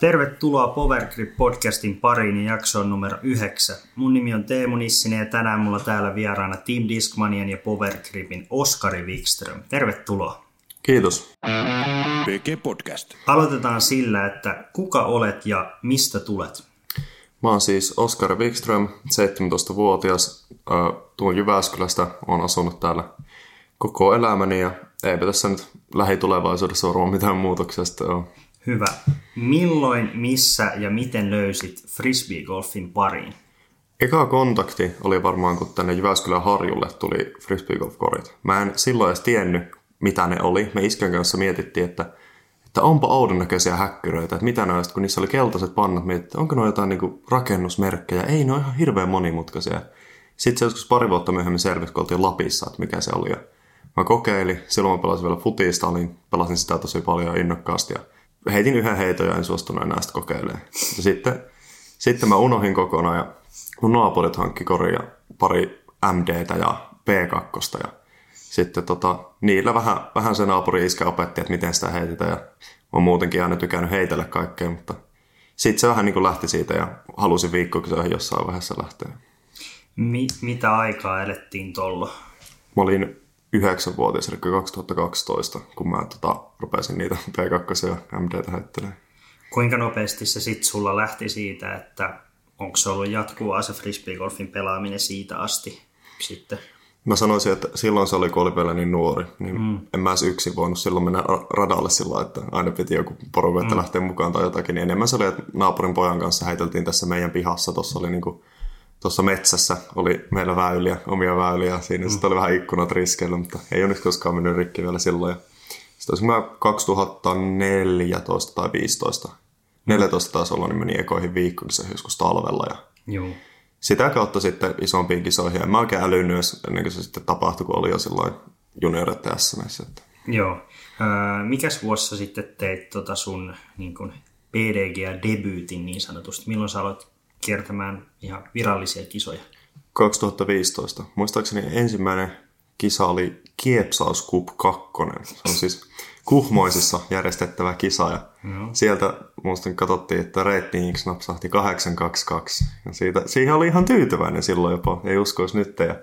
Tervetuloa Powergrip podcastin pariin ja jaksoon numero 9. Mun nimi on Teemu Nissinen ja tänään mulla täällä vieraana Team Discmanian ja Powergripin Oskari Wikström. Tervetuloa. Kiitos. PG Podcast. Aloitetaan sillä, että kuka olet ja mistä tulet? Mä oon siis Oskar Wikström, 17-vuotias. Tuon Jyväskylästä, oon asunut täällä koko elämäni ja eipä tässä nyt lähitulevaisuudessa varmaan mitään muutoksia sitten ole. Hyvä. Milloin, missä ja miten löysit frisbeegolfin pariin? Eka kontakti oli varmaan, kun tänne Jyväskylän harjulle tuli frisbeegolf-korit. Mä en silloin edes tiennyt, mitä ne oli. Me iskän kanssa mietittiin, että, että onpa oudon näköisiä häkkyröitä, että mitä ne on, kun niissä oli keltaiset pannat, mietittiin, että onko ne jotain niin rakennusmerkkejä. Ei, ne on ihan hirveän monimutkaisia. Sitten se joskus pari vuotta myöhemmin selvisi, kun oltiin Lapissa, että mikä se oli. Ja mä kokeilin, silloin mä pelasin vielä futista, olin, pelasin sitä tosi paljon innokkaasti ja heitin yhden heiton ja en suostunut enää sitä kokeilemaan. Ja sitten, sitten mä unohin kokonaan ja mun naapurit hankki koria pari MDtä ja P2 ja sitten tota, niillä vähän, vähän se naapuri iskä opetti, että miten sitä heitetään ja mä muutenkin aina tykännyt heitellä kaikkea, mutta sitten se vähän niin kuin lähti siitä ja halusin viikkokisoihin jossain vaiheessa lähteä. Mi- mitä aikaa elettiin tuolla? Mä olin yhdeksänvuotias, eli 2012, kun mä tota, rupesin niitä P2 ja MD heittämään. Kuinka nopeasti se sitten sulla lähti siitä, että onko se ollut jatkuvaa se frisbeegolfin pelaaminen siitä asti sitten? Mä sanoisin, että silloin se oli, kun oli vielä niin nuori, niin mm. en mä yksin voinut silloin mennä radalle sillä että aina piti joku porukka mm. lähteä mukaan tai jotakin. Niin enemmän se oli, että naapurin pojan kanssa heiteltiin tässä meidän pihassa. Tuossa oli niinku tuossa metsässä oli meillä väyliä, omia väyliä. Siinä mm. sitten oli vähän ikkunat riskeillä, mutta ei onneksi koskaan mennyt rikki vielä silloin. sitten olisi mä 2014 tai 15. 14 taas olla, niin meni ekoihin viikkoon joskus talvella. Ja Joo. Sitä kautta sitten isompiin kisoihin. En mä oikein älynyt ennen kuin se sitten tapahtui, kun oli jo silloin juniorit SMssä. Joo. Öö, mikäs vuossa sitten teit tota sun niin kun PDG-debyytin niin sanotusti? Milloin sä aloit kiertämään ihan virallisia kisoja? 2015. Muistaakseni ensimmäinen kisa oli Kiepsaus Cup 2. Se on siis Kuhmoisissa järjestettävä kisa. Ja no. Sieltä muista katsottiin, että ratingiksi napsahti 822. Ja siitä, siihen oli ihan tyytyväinen silloin jopa, ei uskoisi nyt. Ja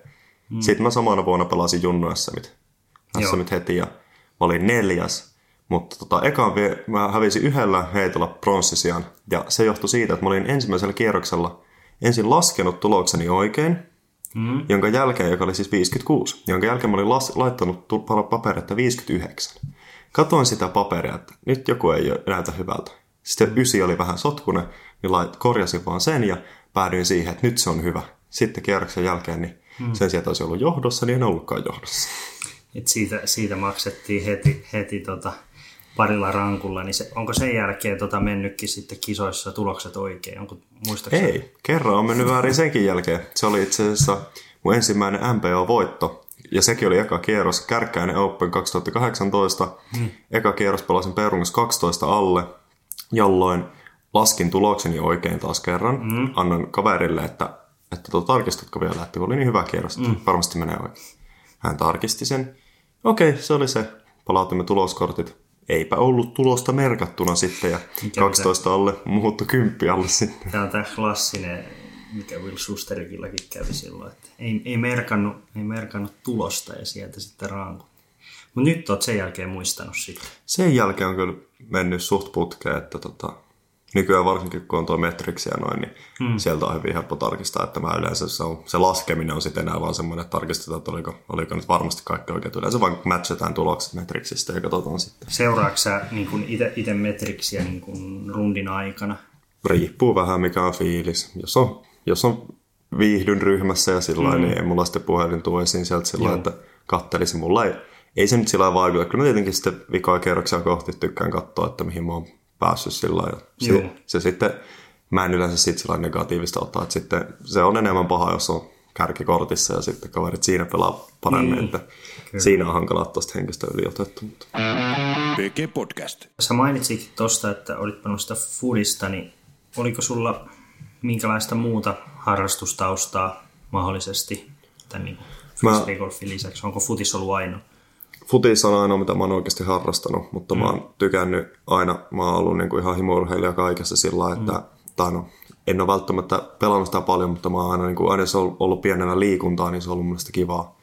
mm. Sitten mä samana vuonna pelasin Junnu SMit, SMit heti ja mä olin neljäs. Mutta tota, ekaan vie, mä hävisin yhdellä heitolla pronssisijan. Ja se johtui siitä, että mä olin ensimmäisellä kierroksella ensin laskenut tulokseni oikein, mm. jonka jälkeen, joka oli siis 56, jonka jälkeen mä olin las, laittanut paperetta 59. Katoin sitä paperia, että nyt joku ei näytä hyvältä. Sitten ysi oli vähän sotkunen, niin lait, korjasin vaan sen ja päädyin siihen, että nyt se on hyvä. Sitten kierroksen jälkeen, niin mm. sen sieltä olisi ollut johdossa, niin en ollutkaan johdossa. Et siitä, siitä maksettiin heti, heti tota, parilla rankulla, niin se, onko sen jälkeen tota mennytkin sitten kisoissa tulokset oikein? Onko, Ei, kerran on mennyt väärin senkin jälkeen. Se oli itse asiassa mun ensimmäinen MPO-voitto. Ja sekin oli eka kierros, Kärkkäinen Open 2018. Hmm. Eka kierros pelasin Perungas 12 alle, jolloin laskin tulokseni oikein taas kerran. Hmm. Annan kaverille, että, että tuo, tarkistatko vielä, että oli niin hyvä kierros, että hmm. varmasti menee oikein. Hän tarkisti sen. Okei, se oli se. Palautimme tuloskortit eipä ollut tulosta merkattuna sitten ja mikä 12 mitä? alle muuttu 10 alle sitten. Tämä on tämä klassinen, mikä Will Schusterikilläkin kävi silloin, että ei, ei, merkannut, ei merkannut tulosta ja sieltä sitten rankut. Mutta nyt olet sen jälkeen muistanut sitten. Sen jälkeen on kyllä mennyt suht putkeen, että tota, nykyään varsinkin kun on tuo metriksi ja noin, niin hmm. sieltä on hyvin helppo tarkistaa, että mä yleensä se, on, se laskeminen on sitten enää vaan semmoinen, että tarkistetaan, että oliko, oliko nyt varmasti kaikki oikein. Yleensä vaan matchataan tulokset metriksistä ja katsotaan sitten. Seuraatko sä niin itse metriksiä niin kuin rundin aikana? Riippuu vähän mikä on fiilis. Jos on, jos on viihdyn ryhmässä ja sillä hmm. niin ei mulla sitten puhelin tuo esiin sieltä sillä että kattelisin. Mulla ei, ei se nyt sillä vaikuta. Kyllä mä tietenkin sitten vikaa kerroksia kohti tykkään katsoa, että mihin mä oon päässyt sillä se, se, sitten, mä en yleensä sit sillä negatiivista ottaa, että sitten se on enemmän paha, jos on kärkikortissa ja sitten kaverit siinä pelaa paremmin, mm. että Kyllä. siinä on hankala tuosta henkistä yliotettu. Mutta. PG Podcast. Sä mainitsitkin tuosta, että olit pannut sitä foodista, niin oliko sulla minkälaista muuta harrastustaustaa mahdollisesti tämän niin frisbeegolfin lisäksi? Onko futis ollut ainoa? Futis on ainoa, mitä mä oon oikeasti harrastanut, mutta mm. mä oon tykännyt aina, mä oon ollut niin kuin ihan himourheilija kaikessa sillä että, mm. tai no, en ole välttämättä pelannut sitä paljon, mutta mä oon aina, niin kuin, aina se on ollut pienenä liikuntaa, niin se on ollut mun kivaa.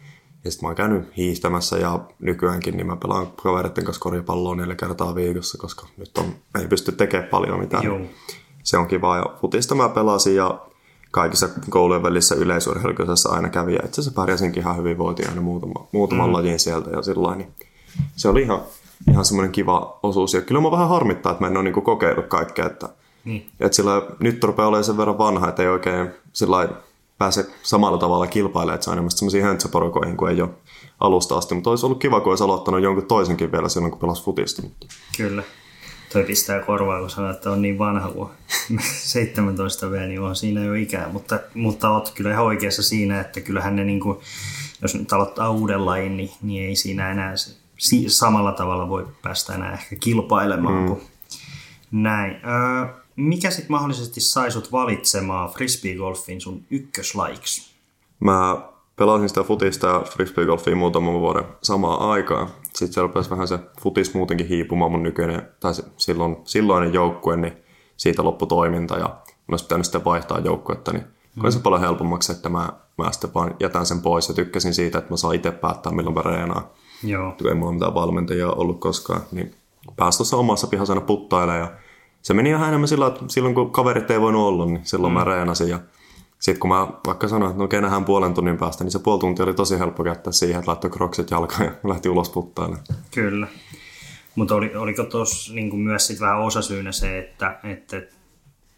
Ja sitten mä oon käynyt hiihtämässä ja nykyäänkin niin mä pelaan kavereiden kanssa koripalloa neljä kertaa viikossa, koska nyt on, ei pysty tekemään paljon mitään. Joo. Se on kivaa ja futista mä pelasin ja kaikissa koulujen välissä yleisurheilukisassa aina kävi. Ja itse asiassa pärjäsinkin ihan hyvin, voitiin aina muutama, muutaman mm. lajin sieltä ja sillä niin se oli ihan, ihan semmoinen kiva osuus. Ja kyllä mä vähän harmittaa, että mä en ole niin kokeillut kaikkea. Että, niin. että sillä, nyt rupeaa olemaan sen verran vanha, että ei oikein sillä pääse samalla tavalla kilpailemaan, että se on enemmän semmoisiin höntsäporukoihin, kuin ei ole alusta asti. Mutta olisi ollut kiva, kun olisi aloittanut jonkun toisenkin vielä silloin, kun pelasi futista. Mutta... Kyllä. Toi pistää korvaa, kun sanoo, että on niin vanha kuin 17 V, niin on siinä jo ikää. Mutta, mutta olet kyllä ihan oikeassa siinä, että kyllähän ne, niin kuin, jos nyt aloittaa uuden lajin, niin, niin ei siinä enää se, samalla tavalla voi päästä enää ehkä kilpailemaan mm. kuin näin. Öö, mikä sitten mahdollisesti sai sut valitsemaan frisbeegolfin sun ykköslajiksi? Mä pelasin sitä futista ja frisbeegolfia muutaman vuoden samaan aikaan. Sitten se rupesi vähän se futis muutenkin hiipumaan mun nykyinen, tai se, silloin, silloinen joukkue, niin siitä loppui toiminta ja mun olisi pitänyt sitten vaihtaa joukkuetta, niin mm. se paljon helpommaksi, että mä, mä sitten vaan jätän sen pois ja tykkäsin siitä, että mä saan itse päättää milloin mä reenaan. Joo. Ei mulla mitään valmentajia ollut koskaan, niin pääsi tuossa omassa pihassa aina puttailemaan ja se meni ihan enemmän sillä, että silloin kun kaverit ei voinut olla, niin silloin mm. mä reenasin. Ja sitten kun mä vaikka sanoin, että no okei, nähdään puolen tunnin päästä, niin se puoli tuntia oli tosi helppo käyttää siihen, että laittoi kroksit jalkaan ja lähti ulos puttailemaan. Kyllä. Mutta oli, oliko tuossa niin myös sit vähän osasyynä se, että, että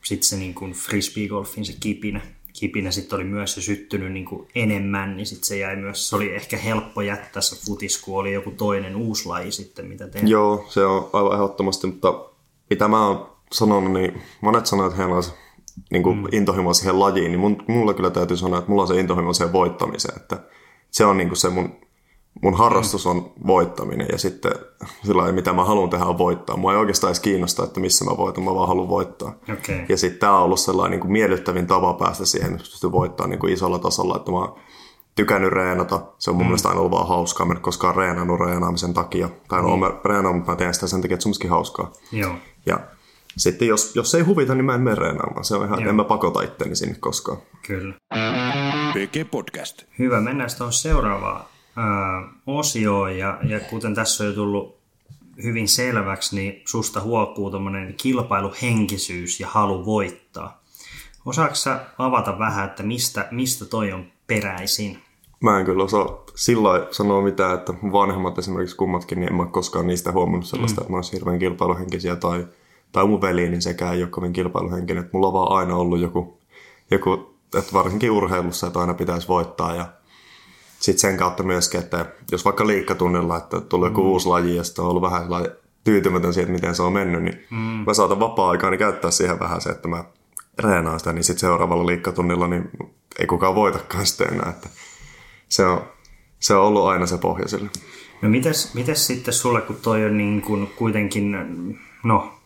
sitten se niin frisbeegolfin se kipinä, kipinä sitten oli myös se syttynyt niin kuin enemmän, niin sitten se jäi myös, se oli ehkä helppo jättää se futis, kun oli joku toinen uusi laji sitten, mitä tehdään. Joo, se on aivan ehdottomasti, mutta mitä mä oon sanonut, niin monet sanoo, että heillä on niin kuin mm. intohimo siihen lajiin, niin mun, mulla kyllä täytyy sanoa, että mulla on se intohimo siihen voittamiseen, että se on niin kuin se mun, mun harrastus on voittaminen ja sitten sillä mitä mä haluan tehdä on voittaa. Mua ei oikeastaan edes kiinnosta, että missä mä voitan, mä vaan haluan voittaa. Okay. Ja sitten tämä on ollut sellainen niin kuin miellyttävin tapa päästä siihen, että pystyy voittaa niin kuin isolla tasolla, että mä oon tykännyt reenata. Se on mun mm. mielestä aina ollut vaan hauskaa. Mä en koskaan reenannut reenaamisen takia. Tai no, mm. mä reenaan, mutta mä teen sitä sen takia, että se on hauskaa. Joo. Ja sitten jos, jos ei huvita, niin mä en mene reenaamaan. Se on ihan, Joo. en mä pakota itteni sinne koskaan. Kyllä. PG Podcast. Hyvä, mennään tuohon seuraavaan äh, osioon. Ja, ja kuten tässä on jo tullut hyvin selväksi, niin susta huokuu tuommoinen kilpailuhenkisyys ja halu voittaa. Osaatko sä avata vähän, että mistä, mistä toi on peräisin? Mä en kyllä osaa sillä sanoa mitään, että vanhemmat esimerkiksi kummatkin, niin en mä koskaan niistä huomannut sellaista, mm. että mä olisin hirveän kilpailuhenkisiä tai tai mun veli, niin sekään ei ole kovin kilpailuhenkinen. Että mulla on vaan aina ollut joku, joku että varsinkin urheilussa, että aina pitäisi voittaa ja sitten sen kautta myöskin, että jos vaikka liikkatunnilla, että tulee joku mm. uusi laji ja sitten on ollut vähän tyytymätön siitä, miten se on mennyt, niin mm. mä saatan vapaa-aikaani käyttää siihen vähän se, että mä reenaan sitä, niin sitten seuraavalla liikkatunnilla niin ei kukaan voitakaan sitten enää. Että se, on, se on ollut aina se pohja sille. No mites, mites sitten sulle, kun toi on niin kuin kuitenkin, no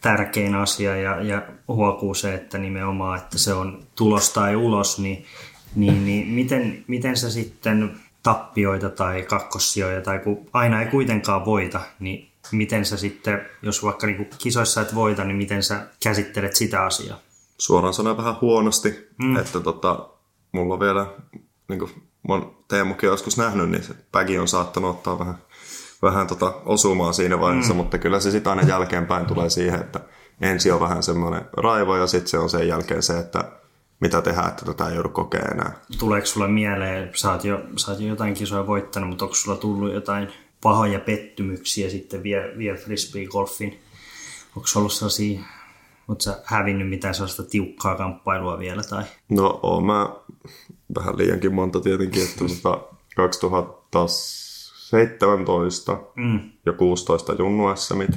tärkein asia ja, ja huokuu se, että nimenomaan, että se on tulos tai ulos, niin, niin, niin miten, miten sä sitten tappioita tai kakkossijoja tai kun aina ei kuitenkaan voita, niin miten sä sitten, jos vaikka niin kisoissa et voita, niin miten sä käsittelet sitä asiaa? Suoraan sanoen vähän huonosti, mm. että tota, mulla on vielä, niin kuin Teemukin joskus nähnyt, niin se pägi on saattanut ottaa vähän vähän tota osumaan siinä vaiheessa, mm. mutta kyllä se sitten aina jälkeenpäin tulee siihen, että ensi on vähän semmoinen raivo ja sitten se on sen jälkeen se, että mitä tehdään, että tätä ei joudu kokemaan enää. Tuleeko sulla mieleen, sä oot jo, sä oot jo jotain kisoja voittanut, mutta onko sulla tullut jotain pahoja pettymyksiä sitten vielä vie frisbee-golfin? Onko ollut sellaisia, ootko sä hävinnyt mitään sellaista tiukkaa kamppailua vielä? Tai? No oon mä vähän liiankin monta tietenkin, että 2000 17 mm. ja 16 Junnu SMit.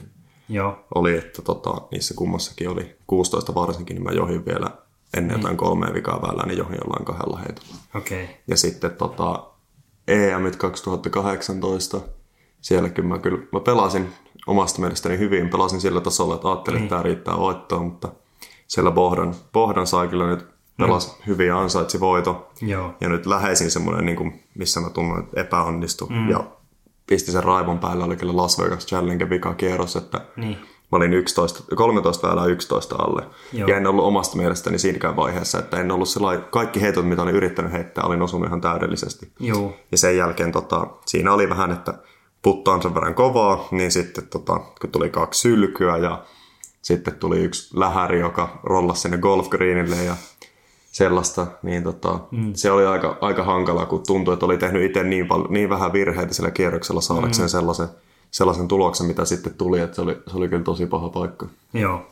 Joo. Oli, että tota, niissä kummassakin oli 16 varsinkin, niin mä johin vielä ennen jotain mm. kolmea vikaa välillä, niin johin jollain kahdella heitolla. Okay. Ja sitten tota, EM 2018, sielläkin mä kyllä, mä pelasin omasta mielestäni hyvin, pelasin sillä tasolla, että ajattelin, niin. että tämä riittää voittoa, mutta siellä Bohdan, Bohdan sai kyllä nyt pelas mm. hyvin ja ansaitsi voito. Joo. Ja nyt läheisin semmoinen, niin kuin, missä mä tunnen, että epäonnistu. Mm. Ja pisti sen raivon päälle, oli kyllä Las Vegas Challenge vika kierros, että Niin. mä olin 11, 13 väylää 11 alle. Joo. Ja en ollut omasta mielestäni siinäkään vaiheessa, että en ollut sellainen, kaikki heitot, mitä olin yrittänyt heittää, olin osunut ihan täydellisesti. Joo. Ja sen jälkeen tota, siinä oli vähän, että puttaan sen verran kovaa, niin sitten tota, kun tuli kaksi sylkyä ja sitten tuli yksi lähäri, joka rollasi sinne golfgreenille ja sellaista, niin tota, mm. se oli aika, aika hankalaa, kun tuntui, että oli tehnyt itse niin, paljon, niin vähän virheitä sillä kierroksella saadakseen mm. sellaisen, sellaisen tuloksen, mitä sitten tuli, että se oli, se oli kyllä tosi paha paikka. Joo.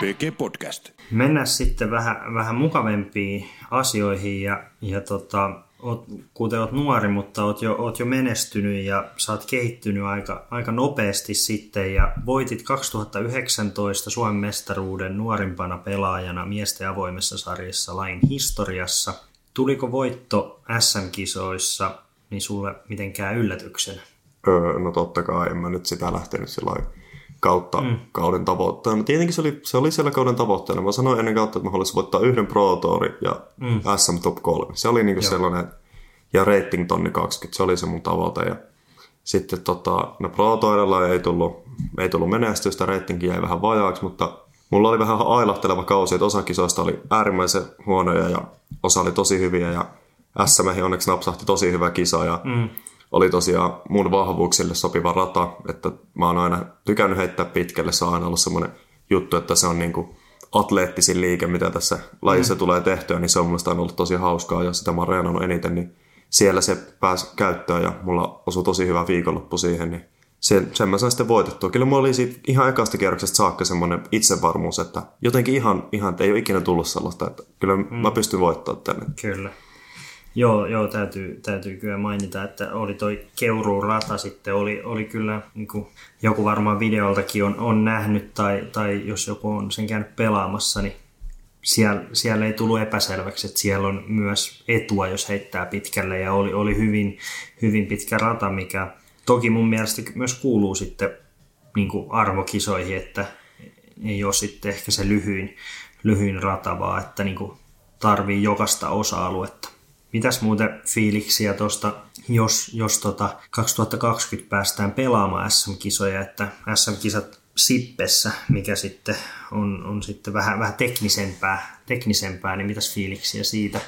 PG Podcast. Mennään sitten vähän, vähän mukavempiin asioihin ja, ja tota, oot, kuten oot nuori, mutta oot jo, oot jo menestynyt ja sä oot kehittynyt aika, aika nopeasti sitten ja voitit 2019 Suomen mestaruuden nuorimpana pelaajana miesten avoimessa sarjassa lain historiassa. Tuliko voitto SM-kisoissa niin sulle mitenkään yllätyksenä? Öö, no totta kai, en mä nyt sitä lähtenyt sillä kautta mm. kauden tavoitteena. Tietenkin se oli, se oli siellä kauden tavoitteena. Mä sanoin ennen kautta, että mä haluaisin voittaa yhden Pro Tourin ja mm. SM Top 3. Se oli niinku sellainen, ja rating tonni 20, se oli se mun tavoite. Ja sitten tota, no Pro Tourilla ei tullut, ei tullut menestystä, ratingi jäi vähän vajaaksi, mutta mulla oli vähän ailahteleva kausi, että osa kisoista oli äärimmäisen huonoja ja osa oli tosi hyviä ja SM onneksi napsahti tosi hyvä kisa ja mm oli tosiaan mun vahvuuksille sopiva rata, että mä oon aina tykännyt heittää pitkälle, se on aina ollut semmoinen juttu, että se on niinku atleettisin liike, mitä tässä lajissa mm. tulee tehtyä, niin se on musta ollut tosi hauskaa ja sitä mä oon reenannut eniten, niin siellä se pääsi käyttöön ja mulla osui tosi hyvä viikonloppu siihen, niin sen, sen mä sain sitten voitettua. Kyllä mulla oli siitä ihan ekasta kierroksesta saakka semmoinen itsevarmuus, että jotenkin ihan, ihan ei ole ikinä tullut sellaista, että kyllä mm. mä pystyn voittamaan tänne. Kyllä. Joo, joo täytyy, täytyy kyllä mainita, että oli toi Keuruun rata sitten, oli, oli kyllä, niin kuin joku varmaan videoltakin on, on nähnyt, tai, tai jos joku on sen käynyt pelaamassa, niin siellä, siellä ei tullut epäselväksi, että siellä on myös etua, jos heittää pitkälle, ja oli, oli hyvin, hyvin pitkä rata, mikä toki mun mielestä myös kuuluu sitten niin kuin arvokisoihin, että ei ole sitten ehkä se lyhyin, lyhyin rata, vaan että niin kuin tarvii jokaista osa-aluetta. Mitäs muuten fiiliksiä tuosta, jos, jos tota 2020 päästään pelaamaan SM-kisoja, että SM-kisat Sippessä, mikä sitten on, on sitten vähän, vähän teknisempää, teknisempää, niin mitäs fiiliksiä siitä?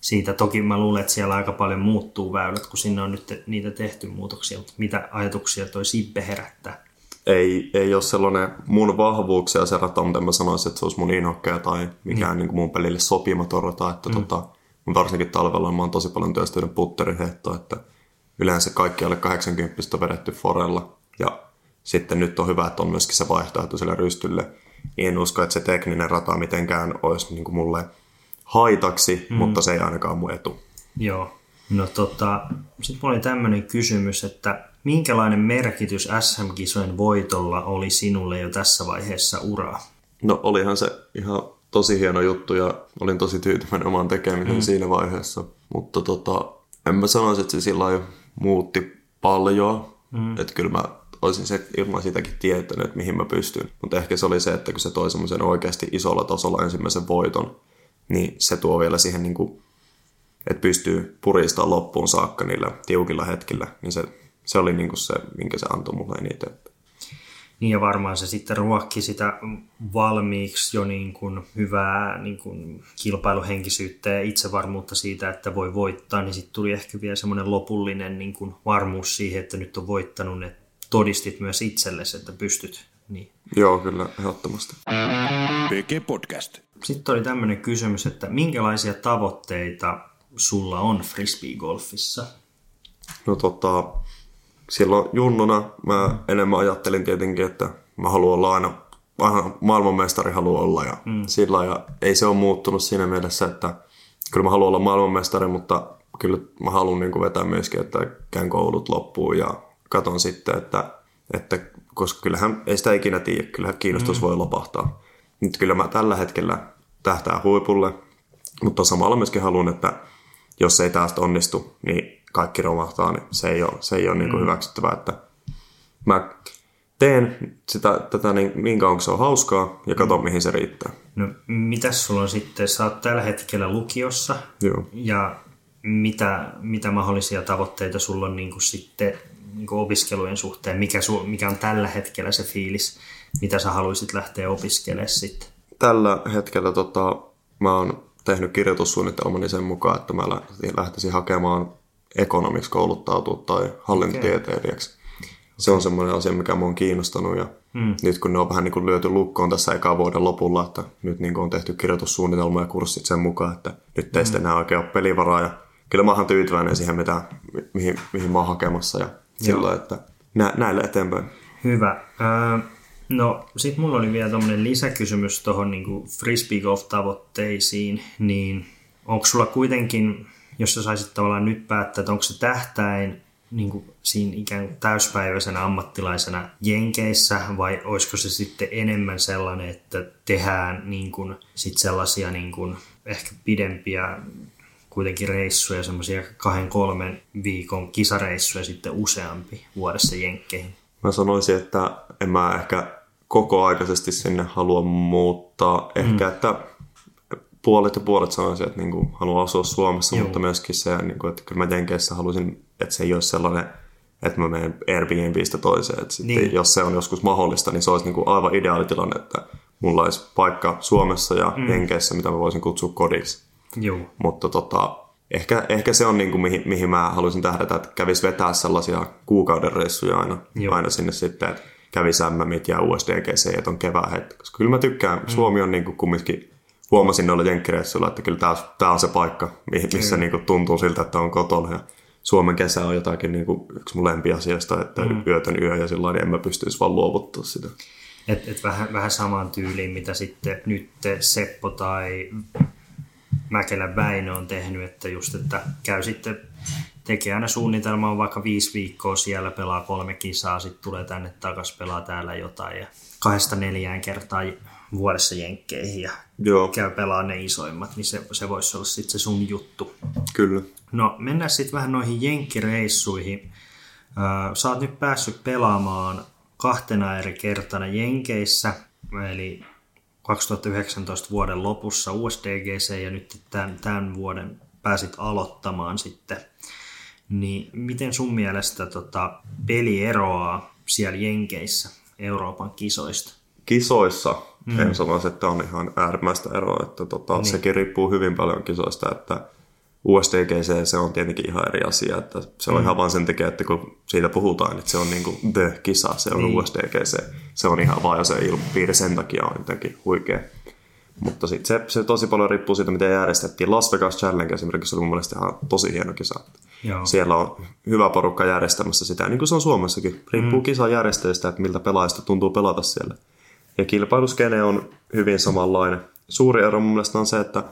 siitä? Toki mä luulen, että siellä aika paljon muuttuu väylät, kun sinne on nyt niitä tehty muutoksia, mutta mitä ajatuksia toi Sippe herättää? Ei, ei ole sellainen mun vahvuuksia se rata, mutta mä sanoisin, että se olisi mun inhokkeja tai mikään mm. niin kuin mun pelille sopimaton rata, että mm. tota, mutta varsinkin talvella mä oon tosi paljon työstänyt putteriheittoa, että yleensä kaikki alle 80 on vedetty forella. Ja sitten nyt on hyvä, että on myöskin se vaihtoehto sille rystylle. En usko, että se tekninen rata mitenkään olisi niin kuin mulle haitaksi, mm. mutta se ei ainakaan mun etu. Joo. No tota, sitten mulla oli tämmöinen kysymys, että minkälainen merkitys SM-kisojen voitolla oli sinulle jo tässä vaiheessa uraa? No olihan se ihan tosi hieno juttu ja olin tosi tyytyväinen omaan tekemiseen mm. siinä vaiheessa. Mutta tota, en mä sanoisi, että se sillä muutti paljon. Mm. Että kyllä mä olisin se ilman sitäkin tietänyt, että mihin mä pystyn. Mutta ehkä se oli se, että kun se toi semmoisen oikeasti isolla tasolla ensimmäisen voiton, niin se tuo vielä siihen, niin kuin, että pystyy puristamaan loppuun saakka niillä tiukilla hetkillä. Niin se, se oli niin kuin se, minkä se antoi mulle eniten. Niin ja varmaan se sitten ruokki sitä valmiiksi jo niin kuin hyvää niin kuin kilpailuhenkisyyttä ja itsevarmuutta siitä, että voi voittaa, niin sitten tuli ehkä vielä semmoinen lopullinen niin kuin varmuus siihen, että nyt on voittanut, että todistit myös itsellesi, että pystyt. Niin. Joo, kyllä, ehdottomasti. PG Podcast. Sitten oli tämmöinen kysymys, että minkälaisia tavoitteita sulla on frisbee-golfissa? No tota, silloin junnuna mä enemmän ajattelin tietenkin, että mä haluan olla aina, aina maailmanmestari haluan olla ja mm. sillä ja ei se ole muuttunut siinä mielessä, että kyllä mä haluan olla maailmanmestari, mutta kyllä mä haluan niin vetää myöskin, että käyn koulut loppuun ja katon sitten, että, että koska kyllähän ei sitä ikinä tiedä, kyllähän kiinnostus mm. voi lopahtaa. Nyt kyllä mä tällä hetkellä tähtää huipulle, mutta samalla myöskin haluan, että jos ei tästä onnistu, niin kaikki romahtaa, niin se ei ole, se ei ole niin kuin mm. hyväksyttävää, että mä teen sitä, tätä niin, niin kauan kuin se on hauskaa ja katson, mm. mihin se riittää. No mitäs sulla on sitten, sä oot tällä hetkellä lukiossa Joo. ja mitä, mitä mahdollisia tavoitteita sulla on niin kuin sitten niin opiskelujen suhteen? Mikä, su, mikä on tällä hetkellä se fiilis, mitä sä haluaisit lähteä opiskelemaan sitten? Tällä hetkellä tota, mä oon tehnyt kirjoitussuunnitelmani sen mukaan, että mä lähtisin hakemaan ekonomiksi kouluttautua tai hallintotieteilijäksi. Okay. Se on semmoinen asia, mikä mua on kiinnostanut ja mm. nyt kun ne on vähän niin kuin lyöty lukkoon tässä eka vuoden lopulla, että nyt niin kuin on tehty kirjoitussuunnitelma ja kurssit sen mukaan, että nyt teistä mm. enää oikein ole pelivaraa ja kyllä mä oon tyytyväinen siihen, mitä, mihin, mihin mä oon hakemassa ja silloin, että nä, näille eteenpäin. Hyvä. Äh, no sit mulla oli vielä tämmöinen lisäkysymys tuohon niin frisbee tavoitteisiin, niin onko sulla kuitenkin, jos sä saisit tavallaan nyt päättää, että onko se tähtäin niin kuin siinä ikään kuin täyspäiväisenä ammattilaisena Jenkeissä vai olisiko se sitten enemmän sellainen, että tehdään niin kuin sit sellaisia niin kuin ehkä pidempiä kuitenkin reissuja, semmoisia kahden kolmen viikon kisareissuja sitten useampi vuodessa Jenkkeihin? Mä sanoisin, että en mä ehkä kokoaikaisesti sinne halua muuttaa. Ehkä, mm. että puolet ja puolet sanoisin, että niin haluan asua Suomessa, Joo. mutta myöskin se, niin kuin, että kyllä mä Jenkeissä haluaisin, että se ei ole sellainen, että mä menen Airbnbistä toiseen. Että sitten, niin. Jos se on joskus mahdollista, niin se olisi niin kuin aivan ideaalitilanne, että mulla olisi paikka Suomessa ja mm. Jenkeissä, mitä mä voisin kutsua kodiksi. Joo. Mutta tota, ehkä, ehkä se on niin kuin, mihin, mihin mä haluaisin tähdätä, että kävisi vetää sellaisia kuukauden reissuja aina, aina sinne sitten, että kävisi MMit ja USDGC on kevään hetki. Koska kyllä mä tykkään, mm. Suomi on niin kuin kumminkin, huomasin noilla jenkkireissuilla, että kyllä tämä, on se paikka, missä niin kuin tuntuu siltä, että on kotona. Ja Suomen kesä on jotakin niin kuin yksi mun lempiasioista, että mm. yötön yö ja sillä niin en mä pystyisi vaan luovuttaa sitä. Et, et vähän, vähän samaan tyyliin, mitä sitten nyt Seppo tai Mäkelä Väinö on tehnyt, että just, että käy sitten tekee aina suunnitelmaa vaikka viisi viikkoa siellä, pelaa kolme kisaa, sitten tulee tänne takaisin, pelaa täällä jotain ja kahdesta neljään kertaa vuodessa jenkkeihin ja Joo. käy pelaa ne isoimmat, niin se, se voisi olla sitten se sun juttu. Kyllä. No mennään sitten vähän noihin jenkkireissuihin. Sä oot nyt päässyt pelaamaan kahtena eri kertana Jenkeissä, eli 2019 vuoden lopussa USDGC ja nyt tämän, tämän vuoden pääsit aloittamaan sitten. Niin miten sun mielestä tota, peli eroaa siellä Jenkeissä Euroopan kisoista? Kisoissa mm. en sanoisi, että on ihan äärimmäistä eroa. Että tota, niin. Sekin riippuu hyvin paljon kisoista, että USDGC se on tietenkin ihan eri asia. Että se on mm. ihan vain sen takia, että kun siitä puhutaan, että se on niin kuin the-kisa, se on niin. USDGC. Se on ihan vaan jo se ilmapiiri sen takia on jotenkin huikea. Mutta sitten se, se, tosi paljon riippuu siitä, miten järjestettiin. Las Vegas Challenge esimerkiksi oli mun mielestä ihan tosi hieno kisa. Joo. Siellä on hyvä porukka järjestämässä sitä, niin kuin se on Suomessakin. Riippuu mm. kisan järjestäjistä, että miltä pelaajista tuntuu pelata siellä. Ja kilpailuskene on hyvin samanlainen. Suuri ero mun mielestä on se, että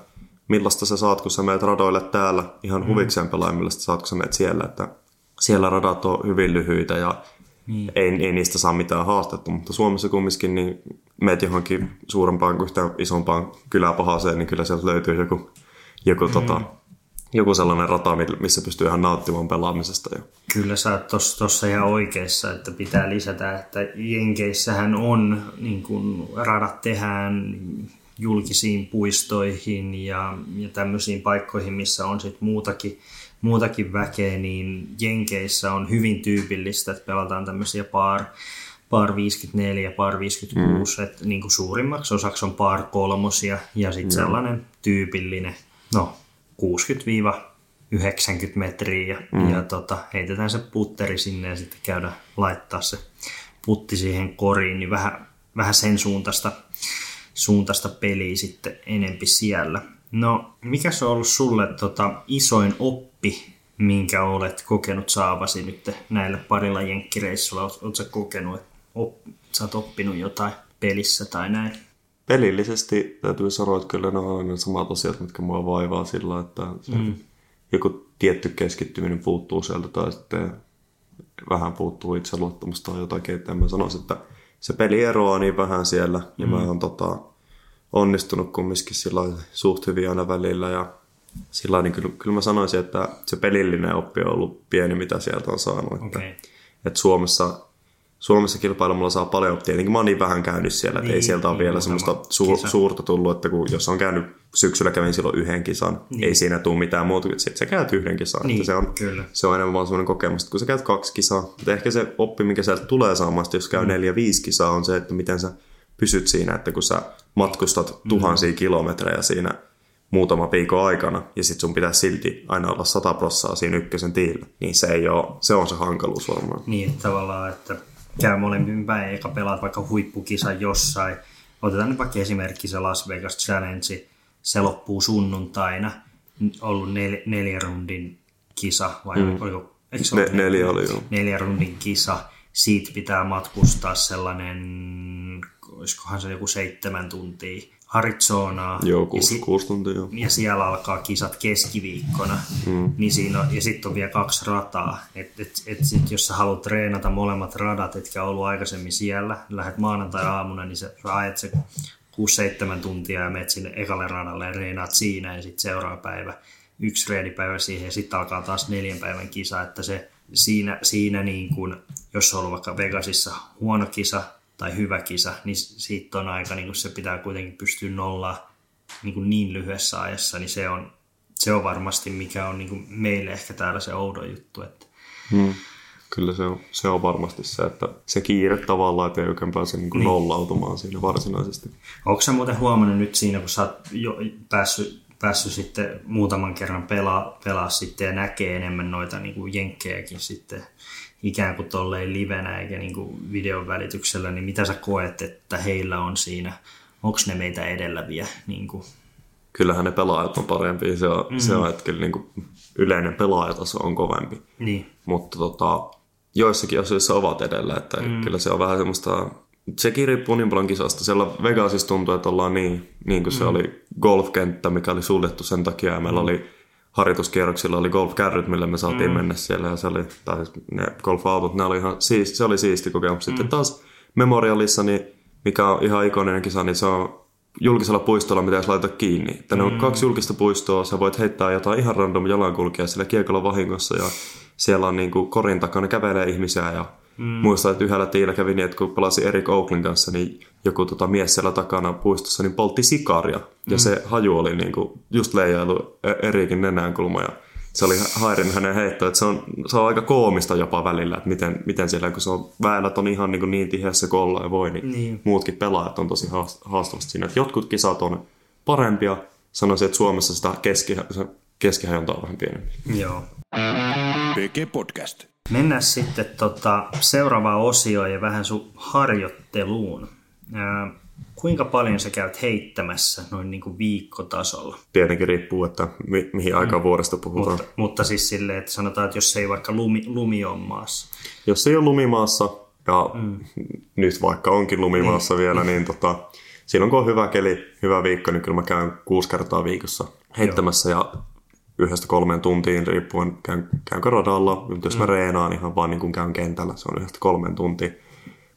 millaista sä saat, kun sä meet radoille täällä ihan mm. huvikseen pelaajan, millaista saat, kun sä meet siellä. Että siellä radat on hyvin lyhyitä ja niin. ei, ei, niistä saa mitään haastetta, mutta Suomessa kumminkin niin meet johonkin suurempaan kuin yhtään isompaan kyläpahaseen, niin kyllä sieltä löytyy joku, joku, mm. tota, joku sellainen rata, missä pystyy ihan nauttimaan pelaamisesta. Jo. Kyllä sä oot tuossa ihan oikeassa, että pitää lisätä, että Jenkeissähän on, niin kun radat tehdään julkisiin puistoihin ja, ja tämmöisiin paikkoihin, missä on sitten muutakin, muutakin väkeä, niin Jenkeissä on hyvin tyypillistä, että pelataan tämmöisiä par, par 54, par 56, mm. että niin kuin suurimmaksi osaksi on par kolmosia ja sitten mm. sellainen tyypillinen, no 60-90 metriä ja, mm. ja tota, heitetään se putteri sinne ja sitten käydään laittaa se putti siihen koriin, niin vähän, vähän sen suuntaista suuntaista peliä sitten enempi siellä. No, mikä se on ollut sulle tota, isoin oppi, minkä olet kokenut saavasi nyt näillä parilla jenkkireissulla? Oletko sä kokenut, että op, sä oot oppinut jotain pelissä tai näin? Pelillisesti täytyy sanoa, että kyllä ne on aina samat asiat, mitkä mua vaivaa sillä, että se mm. joku tietty keskittyminen puuttuu sieltä tai sitten vähän puuttuu itseluottamusta tai jotakin, että mä sanoisi, että se peli eroaa niin vähän siellä ja mm. mä oon tota, onnistunut kumminkin sillä suht hyvin aina välillä ja sillä niin kyllä, kyllä mä sanoisin, että se pelillinen oppi on ollut pieni, mitä sieltä on saanut. Okay. Että, että Suomessa, Suomessa kilpailemalla saa paljon, tietenkin mä oon niin vähän käynyt siellä, että niin, ei sieltä ole niin, vielä semmoista su- suurta tullut, että kun jos on käynyt syksyllä kävin silloin yhden kisan, niin. ei siinä tule mitään muuta, että sä käyt yhden kisan, niin, se, on, kyllä. se on enemmän vaan semmoinen kokemus, että kun sä käyt kaksi kisaa, mutta ehkä se oppi, mikä sieltä tulee saamasta, jos käy mm. neljä, viisi kisaa, on se, että miten sä pysyt siinä, että kun sä matkustat mm. tuhansia mm. kilometrejä siinä muutama viikon aikana, ja sitten sun pitää silti aina olla sata prossaa siinä ykkösen tiillä, niin se ei ole, se on se hankaluus varmaan. Niin, tavallaan, että käy molemmin päin, eikä pelaat vaikka huippukisa jossain. Otetaan nyt vaikka esimerkki se Las Vegas Challenge, se loppuu sunnuntaina, ollut nel, neljä rundin kisa, vai mm. oliko, eikö se ne, neljä oli jo. Neljä rundin kisa, siitä pitää matkustaa sellainen, olisikohan se joku seitsemän tuntia Arizonaa. Joo, kuusi, si- kuusi tuntia. Jo. Ja siellä alkaa kisat keskiviikkona. Mm. Niin siinä on, ja sitten on vielä kaksi rataa. Et, et, et sit, jos sä haluat treenata molemmat radat, etkä ollut aikaisemmin siellä, lähdet maanantai-aamuna, niin sä ajat se 6-7 tuntia ja menet sinne ekalle radalle ja reenaat siinä ja sitten seuraava päivä yksi reenipäivä siihen ja sitten alkaa taas neljän päivän kisa, että se siinä, siinä niin kuin, jos on ollut vaikka Vegasissa huono kisa, tai hyvä kisa, niin siitä on aika, niin kun se pitää kuitenkin pystyä nollaa niin, kuin niin lyhyessä ajassa, niin se on, se on varmasti mikä on niin kuin meille ehkä täällä se oudon juttu. Että... Hmm. Kyllä se on, se on varmasti se, että se kiire tavallaan, että ei pääse niin kuin niin. nollautumaan siinä varsinaisesti. Onko sä muuten huomannut nyt siinä, kun sä oot jo päässyt, päässyt sitten muutaman kerran pelaa, pelaa sitten ja näkee enemmän noita niin kuin jenkkejäkin sitten ikään kuin tolleen livenä eikä niin kuin videon välityksellä, niin mitä sä koet, että heillä on siinä? Onko ne meitä edelläviä? Niin kuin? Kyllähän ne pelaajat on parempi. Se on, mm. se on että kyllä niin kuin yleinen pelaajataso on kovempi. Niin. Mutta tota, joissakin asioissa ovat edellä. Että mm. Kyllä se on vähän semmoista sekin riippuu niin paljon kisasta. Siellä Vegasissa tuntuu, että ollaan niin, niin kuin mm. se oli golfkenttä, mikä oli suljettu sen takia. Ja meillä mm. oli harjoituskierroksilla oli golfkärryt, millä me saatiin mm. mennä siellä. Ja se oli, tai siis ne golfautot, ne oli ihan siisti, se oli siisti kokemus. Sitten mm. taas Memorialissa, niin, mikä on ihan ikoninen kisa, niin se on julkisella puistolla, mitä jos laita kiinni. Tänne mm. on kaksi julkista puistoa, sä voit heittää jotain ihan random jalankulkea sillä kiekolla vahingossa ja siellä on niin kuin korin takana kävelee ihmisiä ja Mm. Muistan, että yhdellä tiillä kävi niin, että kun pelasin Erik Oaklin kanssa, niin joku tota mies siellä takana puistossa niin poltti sikaria. Ja mm. se haju oli niin kuin just leijailu e- Erikin nenänkulma. Ja se oli hairin hänen heitto, että se on, se on aika koomista jopa välillä, että miten, miten siellä, kun se on väylät on ihan niin, kuin niin tiheässä kolla ja voi, niin, niin, muutkin pelaajat on tosi haastavasti siinä. Että jotkut kisat on parempia, sanoisin, että Suomessa sitä keski, keskihajonta on vähän pienempi. Joo. PG Podcast. Mennään sitten tota seuraavaan osioon ja vähän sun harjoitteluun. Ää, kuinka paljon sä käyt heittämässä noin niin kuin viikkotasolla? Tietenkin riippuu, että mi- mihin aikaan mm. vuodesta puhutaan. Mutta, mutta siis silleen, että sanotaan, että jos ei vaikka lumi, lumi on maassa. Jos ei ole lumimaassa, ja mm. nyt vaikka onkin lumimaassa mm. vielä, niin tota, silloin kun on hyvä keli, hyvä viikko, niin kyllä mä käyn kuusi kertaa viikossa heittämässä. Joo. Ja yhdestä kolmeen tuntiin riippuen käyn, käynkö radalla, mutta jos mä mm. reenaan ihan vaan niin kuin käyn kentällä, se on yhdestä kolmeen tuntia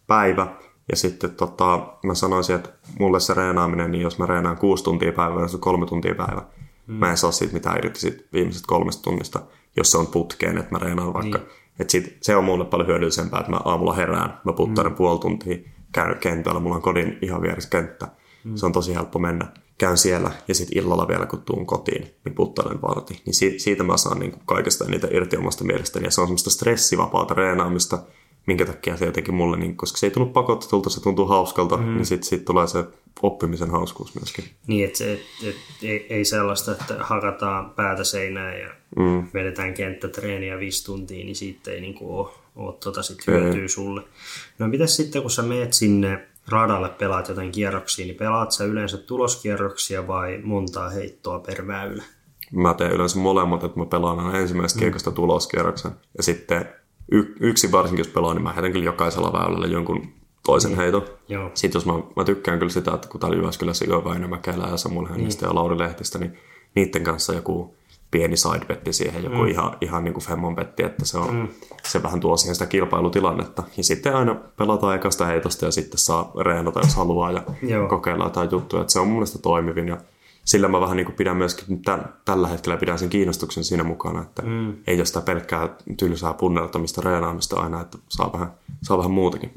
päivä. Ja sitten tota, mä sanoisin, että mulle se reenaaminen, niin jos mä reenaan kuusi tuntia päivää, se kolme tuntia päivä. Mm. Mä en saa siitä mitään irti siitä viimeisestä kolmesta tunnista, jos se on putkeen, että mä reenaan vaikka. Niin. Et sit, se on mulle paljon hyödyllisempää, että mä aamulla herään, mä puttaren mm. puoli tuntia, käyn kentällä, mulla on kodin ihan vieressä kenttä. Mm. Se on tosi helppo mennä käyn siellä ja sitten illalla vielä kun tuun kotiin, niin puttelen varti. Niin si- siitä mä saan niin kaikesta eniten irti omasta mielestäni. Ja se on semmoista stressivapaata reenaamista, minkä takia se jotenkin mulle, niin, koska se ei tullut pakotetulta, se tuntuu hauskalta, mm. niin sitten sit tulee se oppimisen hauskuus myöskin. Niin, että et, et, ei, ei sellaista, että hakataan päätä seinään ja mm. vedetään kenttätreeniä viisi tuntia, niin siitä ei niin ole, ole tota sit hyötyä sulle. No mitäs sitten, kun sä meet sinne radalle pelaat jotain kierroksia, niin pelaat sä yleensä tuloskierroksia vai montaa heittoa per väylä? Mä teen yleensä molemmat, että mä pelaan aina ensimmäisestä mm. kiekosta tuloskierroksen. Ja sitten y- yksi varsinkin, jos pelaan, niin mä heitän kyllä jokaisella väylällä jonkun toisen mm. heiton. Joo. Sitten jos mä, mä, tykkään kyllä sitä, että kun täällä Jyväskylässä jo Väinö Mäkelä ja Samuel Hennistä mm. ja Lauri Lehtistä, niin niiden kanssa joku pieni sidebetti siihen, joku mm. ihan, ihan niin kuin Femmon betti, että se, on, mm. se vähän tuo siihen sitä kilpailutilannetta. Ja sitten aina pelataan ekasta heitosta ja sitten saa reenata, jos haluaa ja Joo. kokeilla jotain juttuja. Että se on mun mielestä toimivin. Ja sillä mä vähän niin kuin pidän myöskin tämän, tällä hetkellä pidän sen kiinnostuksen siinä mukana, että mm. ei ole sitä pelkkää tylsää punnertamista, reenaamista aina, että saa vähän, saa vähän muutakin.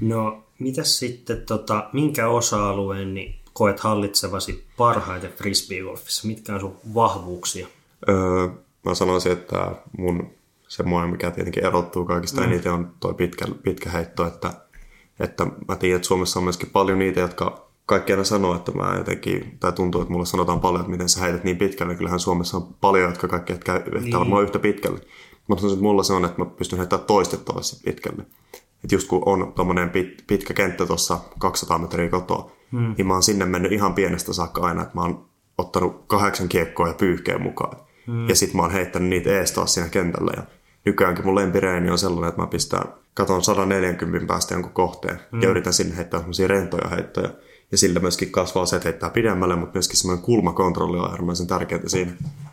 No, mitäs sitten, tota, minkä osa-alueen niin koet hallitsevasi parhaiten frisbeegolfissa? Mitkä on sun vahvuuksia? Öö, mä sanoisin, että mun semmoinen, mikä tietenkin erottuu kaikista mm. eniten, on tuo pitkä, pitkä heitto, että, että mä tiedän, että Suomessa on myöskin paljon niitä, jotka kaikki aina sanoo, että mä jotenkin, tai tuntuu, että mulle sanotaan paljon, että miten sä heität niin pitkälle. Kyllähän Suomessa on paljon, jotka kaikki käy niin. varmaan yhtä pitkälle. Mutta sanoisin, että mulla se on, että mä pystyn heittämään toistettavasti pitkälle. Että just kun on tuommoinen pit, pitkä kenttä tuossa 200 metriä kotoa, hmm. niin mä oon sinne mennyt ihan pienestä saakka aina, että mä oon ottanut kahdeksan kiekkoa ja pyyhkeen mukaan. Hmm. Ja sitten mä oon heittänyt niitä ees taas siinä kentällä. Ja nykyäänkin mun lempireeni on sellainen, että mä pistän, katon 140 päästä jonkun kohteen hmm. ja yritän sinne heittää semmoisia rentoja heittoja. Ja sillä myöskin kasvaa se, että heittää pidemmälle, mutta myöskin semmoinen kulmakontrolli on äärimmäisen tärkeää siinä.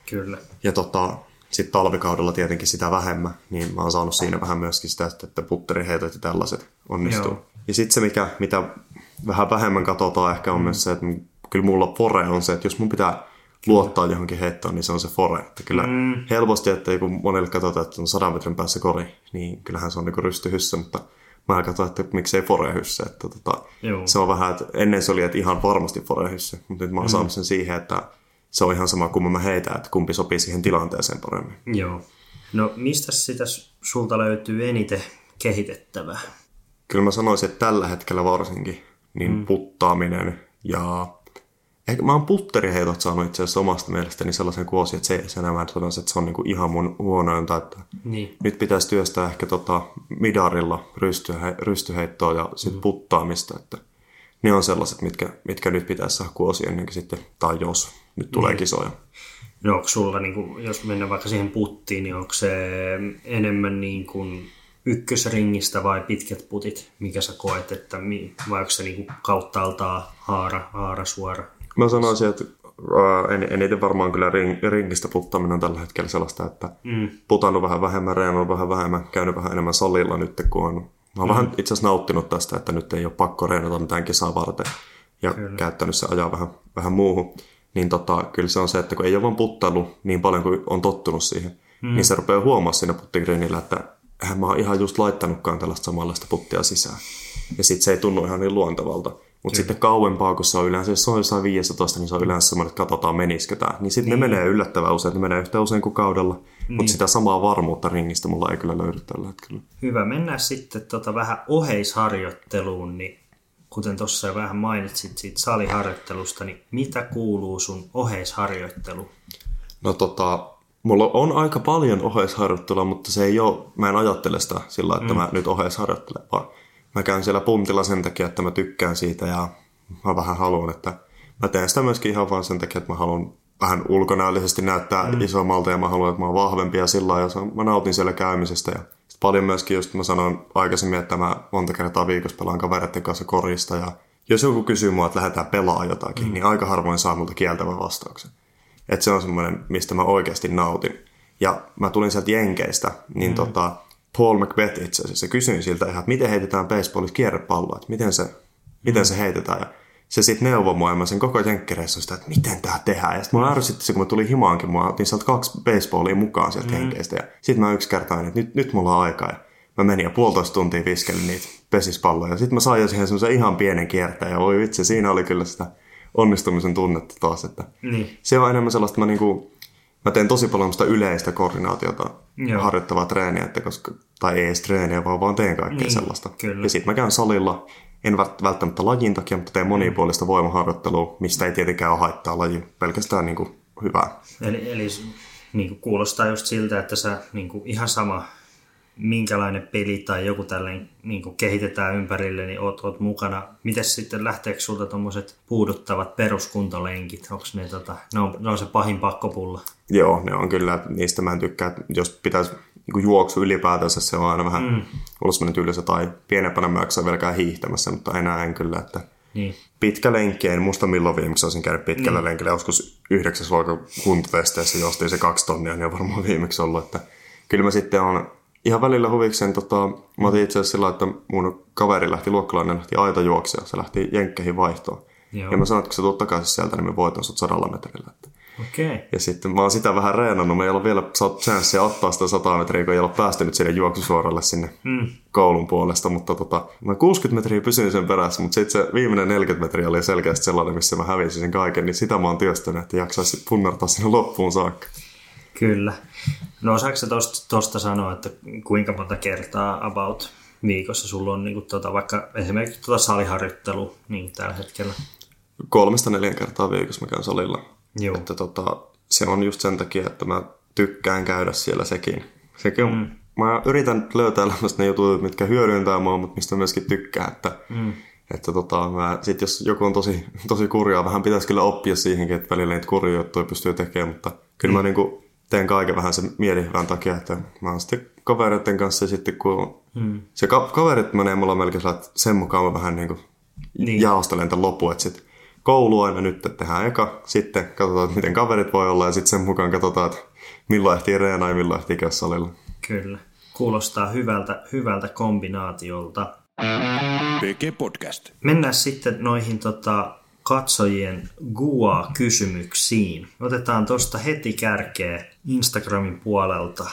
Kyllä. Ja tota, sitten talvikaudella tietenkin sitä vähemmän, niin mä oon saanut siinä vähän myöskin sitä, että putteriheitot ja tällaiset onnistuu. Joo. Ja sitten se, mikä, mitä vähän vähemmän katsotaan ehkä on mm. myös se, että kyllä mulla fore on se, että jos mun pitää luottaa johonkin heittoon, niin se on se fore. Että kyllä mm. helposti, että kun monelle katsotaan, että on sadan metrin päässä kori, niin kyllähän se on niin rystyhyssä, mutta mä katsoin, että miksei forehyssä. Että tota, se on vähän, että ennen se oli, että ihan varmasti forehyssä, mutta nyt mä oon mm. saanut sen siihen, että se on ihan sama kuin mä heitän, että kumpi sopii siihen tilanteeseen paremmin. Joo. No mistä sitä sulta löytyy eniten kehitettävää? Kyllä mä sanoisin, että tällä hetkellä varsinkin niin mm. puttaaminen ja Ehkä mä oon putteriheitot saanut itse asiassa omasta mielestäni sellaisen kuosi, että se, se enää sanoisin, että se on niinku ihan mun huonointa. Että niin. Nyt pitäisi työstää ehkä tota midarilla rystyhe, rystyheittoa ja sit mm. puttaamista. Että ne on sellaiset, mitkä, mitkä nyt pitäisi saada kuosi ennen kuin sitten, tai jos nyt tulee niin. kisoja. No onko sulla, niin kuin, jos mennään vaikka siihen puttiin, niin onko se enemmän niin kuin ykkösringistä vai pitkät putit, mikä sä koet, että vai onko se niin kuin kauttaaltaan haara, haara suora? Mä sanoisin, että en, eniten varmaan kyllä ring, ringistä puttaminen on tällä hetkellä sellaista, että mm. putannut vähän vähemmän, reenannut vähän vähemmän, käynyt vähän enemmän salilla nyt, kun on Mä oon mm. vähän itse asiassa nauttinut tästä, että nyt ei ole pakko reenata mitään kisaa varten ja kyllä. käyttänyt se ajaa vähän, vähän muuhun. Niin tota, kyllä se on se, että kun ei ole vaan puttailu niin paljon kuin on tottunut siihen, mm. niin se rupeaa huomaa siinä puttigrinillä, että eihän mä oon ihan just laittanutkaan tällaista samanlaista puttia sisään. Ja sitten se ei tunnu ihan niin luontevalta. Mutta sitten kauempaa, kun se on yleensä, jos se on jossain 15, niin se on yleensä semmoinen, että katsotaan menisikö tämä. Niin sitten niin. ne menee yllättävän usein, ne menee yhtä usein kuin kaudella. Niin. Mutta sitä samaa varmuutta ringistä mulla ei kyllä löydy tällä hetkellä. Hyvä, mennään sitten tota vähän oheisharjoitteluun, niin kuten tuossa jo vähän mainitsit siitä saliharjoittelusta, niin mitä kuuluu sun oheisharjoittelu? No tota, mulla on aika paljon oheisharjoittelua, mutta se ei ole, mä en ajattele sitä sillä että mm. mä nyt oheisharjoittelen, vaan mä käyn siellä puntilla sen takia, että mä tykkään siitä ja mä vähän haluan, että mä teen sitä myöskin ihan vaan sen takia, että mä haluan vähän ulkonäöllisesti näyttää mm. isommalta ja mä haluan, että mä oon vahvempi ja sillä ja mä nautin siellä käymisestä. Ja paljon myöskin just mä sanoin aikaisemmin, että mä monta kertaa viikossa pelaan kavereiden kanssa korista ja jos joku kysyy mua, että lähdetään pelaamaan jotakin, mm. niin aika harvoin saa multa kieltävän vastauksen. Että se on semmoinen, mistä mä oikeasti nautin. Ja mä tulin sieltä Jenkeistä, niin mm. tota, Paul McBeth itse asiassa kysyin siltä ihan, että miten heitetään baseballissa kierrepalloa, että miten se, miten se heitetään. Ja se sitten neuvoi mua, ja mä sen koko jenkkereissusta, että miten tämä tehdään. Ja sitten mä ärsytti se, kun mä tulin himaankin, mä otin sieltä kaksi baseballia mukaan sieltä mm. henkeistä. Ja sitten mä yksi kertaan, että nyt, nyt mulla on aikaa. Ja mä menin ja puolitoista tuntia viskelin niitä pesispalloja. Sitten mä sain jo siihen semmoisen ihan pienen kierteen. Ja voi vitsi, siinä oli kyllä sitä onnistumisen tunnetta taas. Että niin. Se on enemmän sellaista, mä, niinku, mä teen tosi paljon sitä yleistä koordinaatiota Joo. harjoittavaa treeniä, että koska, tai ei edes treeniä, vaan vaan teen kaikkea niin, sellaista. Kyllä. Ja sitten mä käyn salilla en välttämättä lajin takia, mutta teen monipuolista voimaharjoittelua, mistä ei tietenkään ole haittaa lajin, pelkästään niin kuin hyvää. Eli, eli niin kuin kuulostaa just siltä, että sä niin kuin ihan sama minkälainen peli tai joku tällainen niin kehitetään ympärille, niin oot, oot mukana. Miten sitten lähteekö sulta tuommoiset puuduttavat peruskuntalenkit? Onko ne, tota, ne, on, ne on se pahin pakkopulla? Joo, ne on kyllä. Niistä mä en tykkää. Jos pitäisi niin juoksu ylipäätänsä, se on aina vähän mm. ollut semmoinen tylsä tai pienempänä mä jaksan vieläkään hiihtämässä, mutta enää en kyllä, että niin. pitkä lenkki, en muista milloin viimeksi olisin käynyt pitkällä niin. lenkillä, joskus yhdeksäs luokan kuntotesteissä jostiin se kaksi tonnia, niin on varmaan viimeksi ollut, että kyllä mä sitten on ihan välillä huvikseen, tota, mä otin itse asiassa sillä, että mun kaveri lähti luokkalainen lähti aita juoksia, se lähti jenkkeihin vaihtoon. Joo. Ja mä sanoin, että kun sä tulet takaisin sieltä, niin mä voitan sut sadalla metrillä. Okay. Ja sitten mä oon sitä vähän reenannut. Mä ei ole vielä saanut chanssiä ottaa sitä 100 metriä, kun ei ole päästynyt sinne juoksusuoralle sinne Mm. koulun puolesta. Mutta tota, mä 60 metriä pysyin sen perässä, mutta sitten se viimeinen 40 metriä oli selkeästi sellainen, missä mä hävisin sen kaiken. Niin sitä mä oon työstänyt, että jaksaisi punnertaa sinne loppuun saakka. Kyllä. No osaako sä tosta, tosta sanoa, että kuinka monta kertaa about viikossa sulla on niin kuin, tota, vaikka esimerkiksi tota saliharjoittelu niin tällä hetkellä? Kolmesta neljän kertaa viikossa mä käyn salilla. Joo. Että tota, se on just sen takia, että mä tykkään käydä siellä sekin. Sekin on, mm. Mä yritän löytää elämästä ne jutut, mitkä hyödyntää mua, mutta mistä myöskin tykkää. Että, mm. että tota, mä, sit jos joku on tosi, tosi kurjaa, vähän pitäisi kyllä oppia siihenkin, että välillä niitä kurjia juttuja pystyy tekemään, mutta kyllä mm. mä niinku teen kaiken vähän sen mielihyvän takia, että mä oon sitten kavereiden kanssa ja sitten kun mm. se ka- kaverit menee mulla melkein sillä, että sen mukaan mä vähän niinku Niin. niin. jaostelen tämän lopun, että sitten koulu aina nyt että tehdään eka, sitten katsotaan, että miten kaverit voi olla ja sitten sen mukaan katsotaan, että milloin ehtii reenaa ja milloin ehtii käydä salilla. Kyllä. Kuulostaa hyvältä, hyvältä kombinaatiolta. PG Podcast. Mennään sitten noihin tota, katsojien Gua-kysymyksiin. Otetaan tuosta heti kärkeä Instagramin puolelta.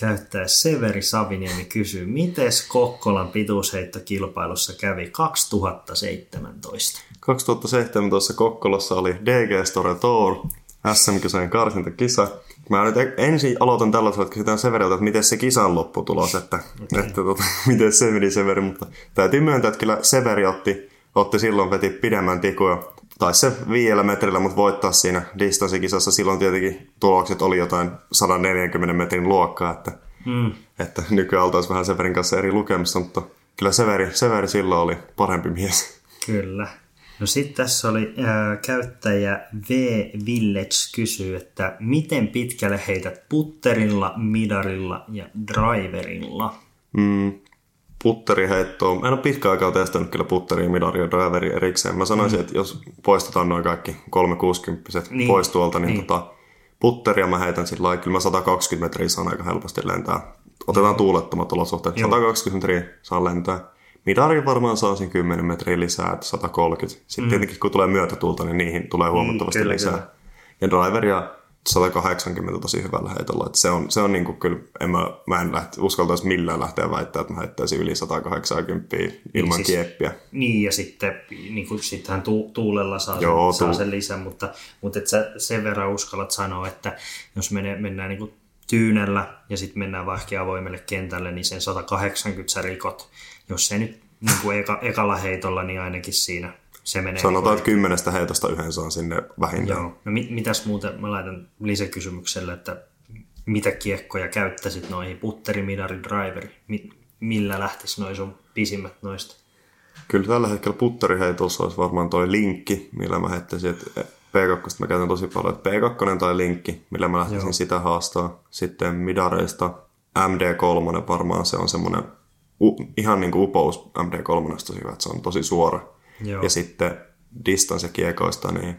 Käyttäjä Severi Saviniemi kysyy, miten Kokkolan pituusheittokilpailussa kävi 2017? 2017 Kokkolassa oli DG Store Tour, SM-kisojen karsintakisa. Mä nyt ensin aloitan tällaisella, että kysytään Severiltä, että miten se kisan lopputulos, että, okay. että tota, miten se meni Severi, mutta täytyy myöntää, että kyllä Severi otti, otti silloin veti pidemmän tikuja. Taisi se viidellä metrillä, mutta voittaa siinä distanssikisassa. Silloin tietenkin tulokset oli jotain 140 metrin luokkaa, että, Mm. että nykyään oltaisiin vähän Severin kanssa eri lukemissa, mutta kyllä Severi, Severi silloin oli parempi mies. Kyllä. No sitten tässä oli ää, käyttäjä V Village kysyy, että miten pitkälle heität putterilla, midarilla ja driverilla? Mm, putteriheittoa. Mä en ole pitkään aikaa testannut kyllä putteria, midaria ja driveria erikseen. Mä sanoisin, mm. että jos poistetaan noin kaikki 360 Niin. niin. pois tuolta, niin, Niin. niin. Tota, putteria mä heitän sillä lailla, kyllä mä 120 metriä saan aika helposti lentää. Otetaan tuulettomat olosuhteet. Joo. 120 metriä saan lentää. Midari varmaan saa siinä 10 metriä lisää, että 130. Sitten mm. tietenkin kun tulee myötätuulta, niin niihin tulee huomattavasti kyllä, lisää. kyllä. Ja driveria 180 tosi hyvällä heitolla. Että se on, se on niinku kyllä, en mä, mä en lähte, uskaltaisi millään lähteä väittää, että mä heittäisin yli 180 ilman siis- kieppiä. Niin, ja sitten niin kuin, sittenhän tu, tuulella saa, Joo, sen, saa sen lisän, mutta, mutta et sä sen verran uskallat sanoa, että jos menee, mennään niin kuin tyynellä ja sitten mennään vaikka avoimelle kentälle, niin sen 180 sä rikot. Jos se nyt niin kuin eka, ekalla heitolla, niin ainakin siinä se menee. Sanotaan, niin että kymmenestä heitosta yhden saan sinne vähintään. Joo. No mit, mitäs muuten, mä laitan lisäkysymykselle, että mitä kiekkoja käyttäisit noihin, putteri, midari, driveri, Mi, millä lähtisi noin sun pisimmät noista? Kyllä tällä hetkellä putteriheitossa olisi varmaan toi linkki, millä mä heittäisin, että P2 mä käytän tosi paljon, että P2 tai linkki, millä mä lähtisin Joo. Joo. sitä haastaa. Sitten midareista MD3 varmaan se on semmoinen u, ihan niin kuin upous MD3 tosi hyvä, että se on tosi suora. Joo. Ja sitten distanssikiekoista niin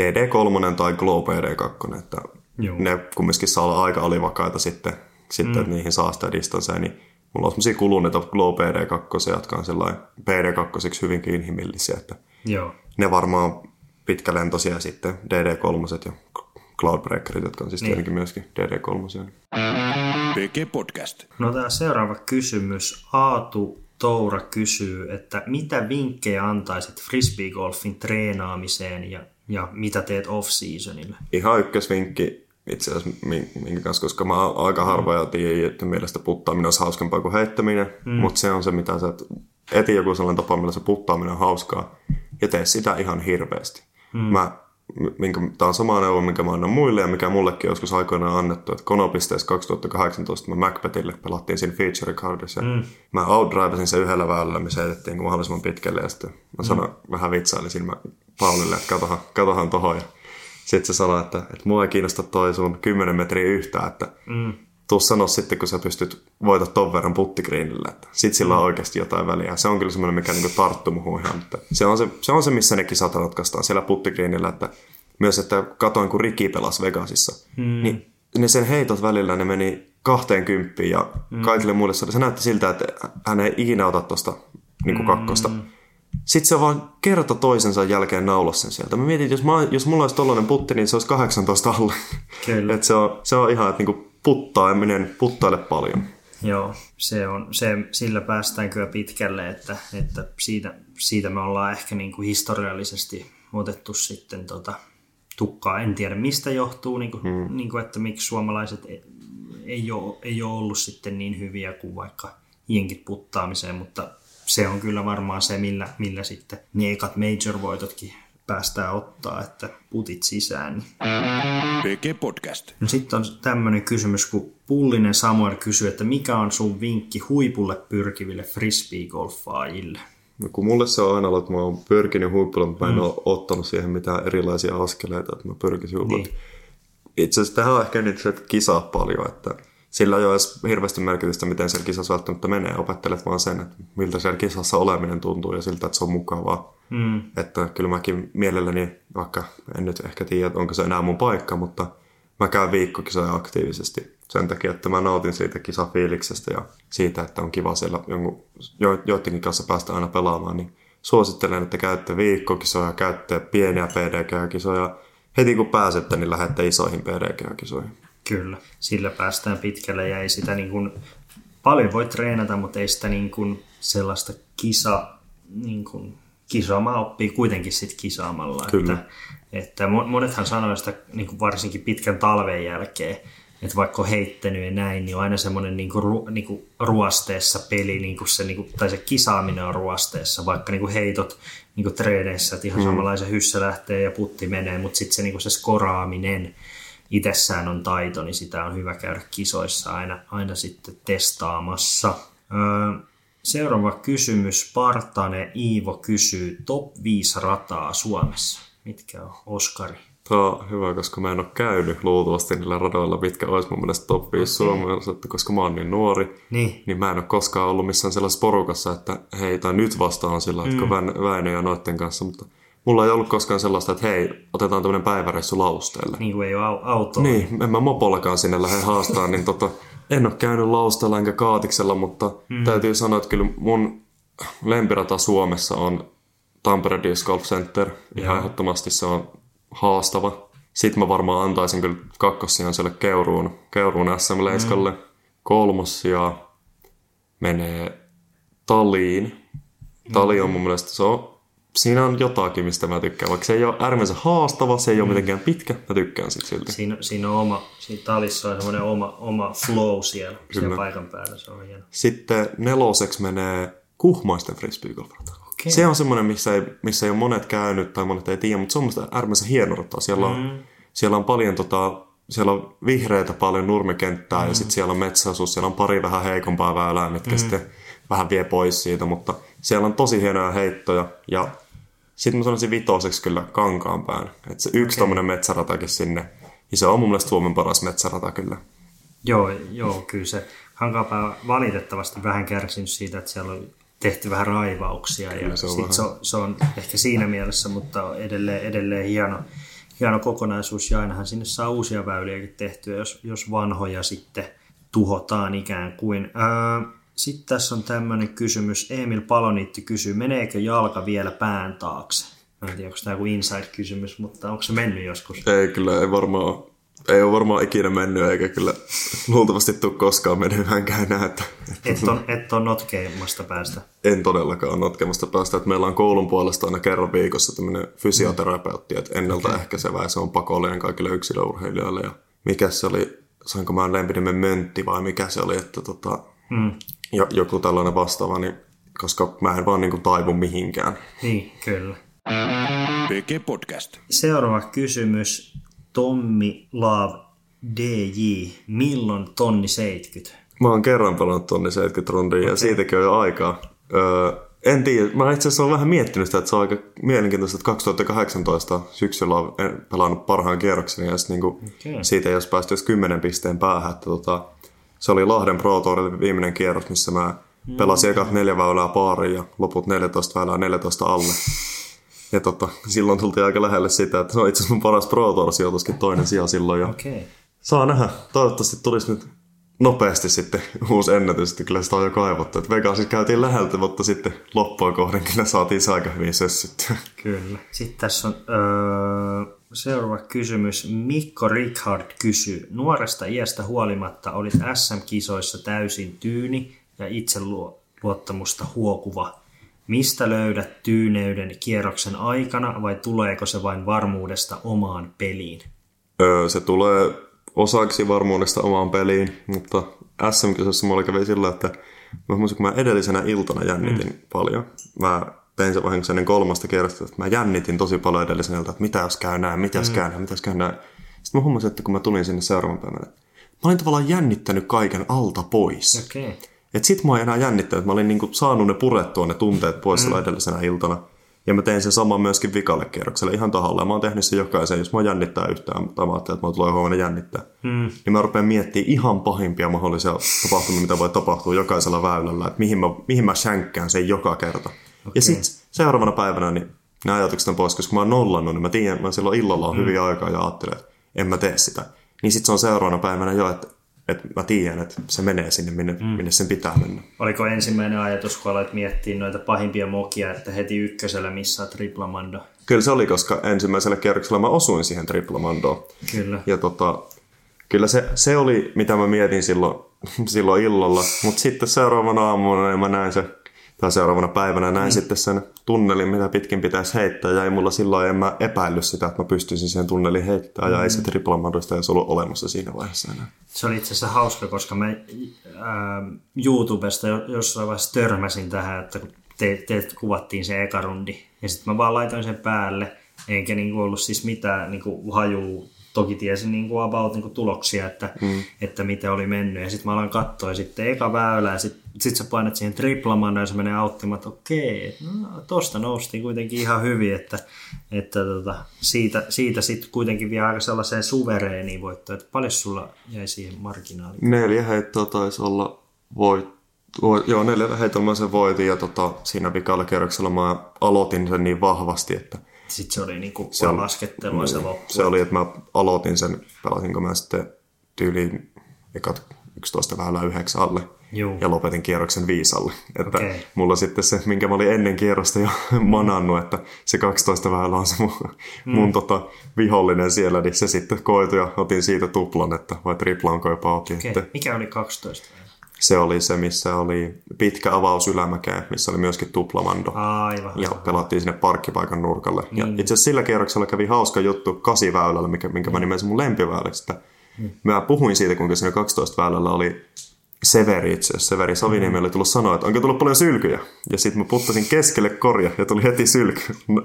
DD3 tai Glow PD2, että Joo. ne kumminkin saa olla aika alivakaita sitten, sitten mm. niihin saa sitä distansseja, niin mulla on semmosia kuluneita Glow PD2, jotka on sellainen PD2 hyvinkin inhimillisiä, että Joo. ne varmaan pitkälentoisia sitten DD3 ja Cloudbreakerit, jotka on siis Niin. tietenkin myöskin DD3. PG Podcast. No tämä seuraava kysymys. Aatu Toura kysyy, että mitä vinkkejä antaisit frisbeegolfin treenaamiseen ja, ja mitä teet off-seasonilla? Ihan ykkösvinkki itse asiassa, min- minkä kanssa, koska mä aika harva ja tiedän, että mielestä puttaaminen olisi hauskempaa kuin heittäminen, mm. mutta se on se, mitä sä et- eti joku sellainen tapa, millä se puttaaminen on hauskaa, ja tee sitä ihan hirveästi. Mm. Mä, minkä, tää on sama neuvo, minkä mä annan muille ja mikä mullekin on joskus aikoinaan annettu, että Konopisteessä 2018 mä Macbethille pelattiin siinä feature cardissa, mm. mä outdrivasin sen yhdellä väylällä, me heitettiin mahdollisimman pitkälle, ja sitten mä sanoin, vähän vitsailin siinä mä Paulille, että katohan, katohan tohon, ja sitten se sanoi, että, että mua ei kiinnosta toi sun 10 metriä yhtään, että mm. Tuu sano sitten, kun sä pystyt voita ton verran puttikriinillä, että sit sillä on oikeasti jotain väliä. Se on kyllä semmoinen, mikä niinku tarttuu muhun ihan, että se on se, se, on se missä ne kisat ratkaistaan siellä puttikriinillä, että myös, että katoin, kun Riki pelasi Vegasissa, mm. niin ne sen heitot välillä, ne meni 20 ja mm. kaikille muille se, se näytti siltä, että hän ei ikinä ota tuosta niin kakkosta. sitten se vaan kerta toisensa jälkeen naulas sen sieltä. Mä mietin, että jos, mä, jos mulla olisi tollainen putti, niin se olisi 18 alle. Kyllä. Et se, on, se on ihan, että niinku puttaaminen, puttaile paljon. Joo, se on, se, sillä päästään kyllä pitkälle, että, että siitä, siitä me ollaan ehkä niin kuin historiallisesti otettu sitten tota, tukkaa. En tiedä mistä johtuu, niin kuin, hmm. niin kuin, että miksi suomalaiset ei, ei, ole, ei ole ollut sitten niin hyviä kuin vaikka jenkit puttaamiseen, mutta se on kyllä varmaan se, millä, millä sitten ne ekat major-voitotkin päästään ottaa, että putit sisään. PG Podcast. No sitten on tämmöinen kysymys, kun Pullinen Samuel kysyy, että mikä on sun vinkki huipulle pyrkiville frisbee-golfaajille? No kun mulle se on aina ollut, että mä oon pyrkinyt huipulle, mutta mä en mm. ole ottanut siihen mitään erilaisia askeleita, että mä pyrkisin huipulle. Niin. Itse asiassa tähän on ehkä nyt se, että kisaa paljon, että sillä ei ole edes hirveästi merkitystä, miten siellä kisassa välttämättä menee. Opettelet vaan sen, että miltä siellä kisassa oleminen tuntuu ja siltä, että se on mukavaa. Mm. Että kyllä mäkin mielelläni, vaikka en nyt ehkä tiedä, onko se enää mun paikka, mutta mä käyn viikkokisoja aktiivisesti sen takia, että mä nautin siitä kisafiiliksestä ja siitä, että on kiva siellä jonkun, jo, joidenkin kanssa päästä aina pelaamaan, niin suosittelen, että käytte viikkokisoja, käytte pieniä PDG-kisoja. Heti kun pääsette, niin lähdette isoihin PDG-kisoihin. Kyllä, sillä päästään pitkälle ja ei sitä niin kuin, paljon voi treenata, mutta ei sitä niin kuin sellaista kisa, niin kuin, kisaamaa oppii kuitenkin sit kisaamalla. Kyllä. Että, että monethan sanoo sitä niin kuin varsinkin pitkän talven jälkeen, että vaikka on heittänyt ja näin, niin on aina semmoinen niinku, ru, niinku ruosteessa peli, niinku se, niinku, tai se kisaaminen on ruosteessa, vaikka niinku heitot niinku treeneissä, että ihan mm. samanlaisen hyssä lähtee ja putti menee, mutta sitten se, niinku se skoraaminen itsessään on taito, niin sitä on hyvä käydä kisoissa aina, aina sitten testaamassa. Öö, seuraava kysymys. Partane Iivo kysyy top 5 rataa Suomessa. Mitkä on Oskari? Tämä on hyvä, koska mä en ole käynyt luultavasti niillä radoilla, mitkä olisi mun mielestä top 5 okay. Suomessa, että koska mä oon niin nuori, niin. niin mä en ole koskaan ollut missään sellaisessa porukassa, että hei, tai nyt vastaan sillä, että mm. Väinö ja noitten kanssa, mutta mulla ei ollut koskaan sellaista, että hei, otetaan tämmöinen päiväreissu lausteelle. Niin kuin ei ole autoa. Niin, en mä mopollakaan sinne lähde haastaa, niin tota, en ole käynyt lausteella enkä kaatiksella, mutta mm. täytyy sanoa, että kyllä mun lempirata Suomessa on Tampere Disc Golf Center. Ihan ehdottomasti se on haastava. Sitten mä varmaan antaisin kyllä kakkossijan sille Keuruun, Keuruun SM-leiskalle. Mm. Kolmossia menee Taliin. Tali on mun mielestä, se on, siinä on jotakin, mistä mä tykkään. Vaikka se ei ole äärimmäisen haastava, se ei mm. ole mitenkään pitkä, mä tykkään sit silti. Siinä, siinä on oma, siinä talissa on semmoinen oma, oma flow siellä, siellä paikan päällä, se on hieno. Sitten neloseksi menee Kuhmaisten frisbeegolfrata. Okay. Se on semmoinen, missä ei, missä ei ole monet käynyt tai monet ei tiedä, mutta se on musta äärimmäisen hieno rata. Siellä on, mm. siellä on paljon tota, siellä on vihreitä paljon nurmikenttää mm. ja sitten siellä on metsäasuus, siellä on pari vähän heikompaa väylää, mitkä mm. sitten vähän vie pois siitä, mutta siellä on tosi hienoja heittoja ja sitten mä sanoisin vitoseksi kyllä Kankaanpään. Että se yksi okay. tommonen metsäratakin sinne, niin se on mun mielestä Suomen paras metsärata kyllä. Joo, joo kyllä se Kankaanpää valitettavasti vähän kärsinyt siitä, että siellä on tehty vähän raivauksia Kyllä, ja se on, sit se, on, se on ehkä siinä mielessä, mutta edelleen, edelleen hieno, hieno kokonaisuus ja ainahan sinne saa uusia väyliäkin tehtyä, jos, jos vanhoja sitten tuhotaan ikään kuin. Öö, sitten tässä on tämmöinen kysymys. Emil Paloniitti kysyy, meneekö jalka vielä pään taakse? Mä en tiedä, onko tämä joku inside-kysymys, mutta onko se mennyt joskus? Ei kyllä, ei varmaan ei ole varmaan ikinä mennyt, eikä kyllä luultavasti tule koskaan menymäänkään enää. Että, et, on, et on notkeamasta päästä? En todellakaan notkemasta päästä. Että meillä on koulun puolesta aina kerran viikossa tämmöinen fysioterapeutti, että ennaltaehkäisevä ja se on pakollinen kaikille yksilöurheilijoille. Ja mikä se oli, sainko mä lempinimen Möntti vai mikä se oli, että tota, mm. Joku tällainen vastaava, niin, koska mä en vaan niin kuin taivu mihinkään. Niin, kyllä. PG Podcast. Seuraava kysymys. Tommi Love DJ, milloin tonni 70? Mä oon kerran pelannut tonni 70 rondia okay. ja siitäkin on jo aikaa. Öö, en tiedä, mä itse asiassa olen vähän miettinyt sitä, että se on aika mielenkiintoista, että 2018 syksyllä on pelannut parhaan kierroksen ja niin okay. siitä ei olisi päästy edes 10 pisteen päähän. Että tota, se oli Lahden Pro Tour viimeinen kierros, missä mä pelasin mm. ekat neljä väylää paariin ja loput 14 väylää 14 alle. Ja tota, silloin tultiin aika lähelle sitä, että se on itse asiassa mun paras Pro Tour sijoituskin toinen sija silloin. Ja okay. Saa nähdä. Toivottavasti tulisi nyt nopeasti sitten uusi ennätys, että kyllä sitä on jo kaivattu. Että Vegasissa käytiin läheltä, mutta sitten loppua kohden kyllä saatiin se aika hyvin sössyttyä. Kyllä. Sitten tässä on öö, seuraava kysymys. Mikko Richard kysyy. Nuoresta iästä huolimatta olit SM-kisoissa täysin tyyni ja itseluottamusta huokuva. Mistä löydät tyyneyden kierroksen aikana vai tuleeko se vain varmuudesta omaan peliin? Öö, se tulee osaksi varmuudesta omaan peliin, mutta SM-kisossa mulla kävi sillä, että mä kun mä edellisenä iltana jännitin mm. paljon. Mä tein se vahingossa ennen kolmasta kerrasta, että mä jännitin tosi paljon edellisenä iltana, että mitä jos käy näin, mitä jos mm. käy näin, mitä jos käy näin. Sitten mä huomasin, että kun mä tulin sinne seuraavan päivänä, mä olin tavallaan jännittänyt kaiken alta pois. Okei. Okay. Et sit mä en enää jännittänyt, mä olin niinku saanut ne purettua ne tunteet pois mm. edellisenä iltana. Ja mä tein sen saman myöskin vikalle kierrokselle ihan tahalla. Ja mä oon tehnyt sen jokaisen, jos mä jännittää yhtään, tai mä ajattelin, että mä tulee huomenna jännittää. Mm. Niin mä rupean miettimään ihan pahimpia mahdollisia tapahtumia, mitä voi tapahtua jokaisella väylällä. Että mihin mä, mihin mä shänkkään sen joka kerta. Okay. Ja sitten seuraavana päivänä niin ne ajatukset on pois, koska mä oon nollannut, niin mä tiedän, mä silloin illalla on mm. hyviä aikaa ja ajattelen, että en mä tee sitä. Niin sitten se on seuraavana päivänä jo, että että mä tiedän, että se menee sinne, minne, mm. minne sen pitää mennä. Oliko ensimmäinen ajatus, kun aloit miettiä noita pahimpia mokia, että heti ykkösellä missaa triplamando? Kyllä se oli, koska ensimmäisellä kierroksella mä osuin siihen triplamandoon. Kyllä. Ja tota, kyllä se, se oli, mitä mä mietin silloin, silloin illalla, mutta sitten seuraavana aamuna niin mä näin se tai seuraavana päivänä näin mm. sitten sen tunnelin, mitä pitkin pitäisi heittää, ja ei mulla silloin en mä epäillyt sitä, että mä pystyisin sen tunnelin heittämään, mm. ja ei se triplamadoista edes ollut olemassa siinä vaiheessa enää. Se oli itse asiassa hauska, koska mä äh, YouTubesta jossain vaiheessa törmäsin tähän, että kun te, te kuvattiin se eka rundi, ja sitten mä vaan laitoin sen päälle, eikä niinku ollut siis mitään niinku hajuu toki tiesin niin kuin about niin kuin tuloksia, että, mm. että miten oli mennyt. Ja sitten mä aloin katsoa sitten eka väylä ja sitten sit sä painat siihen triplamanna ja se menee auttamaan, että okei, no, tosta noustiin kuitenkin ihan hyvin, että, että tota, siitä, siitä sitten kuitenkin vielä aika sellaiseen suvereeniin voittoon. Että paljon sulla jäi siihen marginaaliin? Neljä heittoa taisi olla voit, Joo, neljä heittoa mä sen voitin ja tota, siinä vikalla kerroksella mä aloitin sen niin vahvasti, että sitten se oli niinku se laskettelua se loppu. Se oli, että mä aloitin sen, pelasinko mä sitten tyyliin ekat 11 väylää yhdeksän alle. Juu. ja lopetin kierroksen viisalle. Että okay. mulla sitten se, minkä mä olin ennen kierrosta jo manannut, että se 12 väylä on se mun, mm. mun tota, vihollinen siellä, niin se sitten koitui ja otin siitä tuplan, että vai triplanko jopa otin. Okay. Että, Mikä oli 12 se oli se, missä oli pitkä avaus ylämäkeen, missä oli myöskin tuplamando. Aivan. Ja pelattiin sinne parkkipaikan nurkalle. Niin. Ja itse asiassa sillä kierroksella kävi hauska juttu kasiväylällä, mikä, minkä mä nimesin mun lempiväyläksi. Mm. Mä puhuin siitä, kuinka siinä 12 väylällä oli Severi itse asiassa. Severi Saviniemi oli tullut sanoa, että onko tullut paljon sylkyjä. Ja sitten mä puttasin keskelle korja ja tuli heti sylky.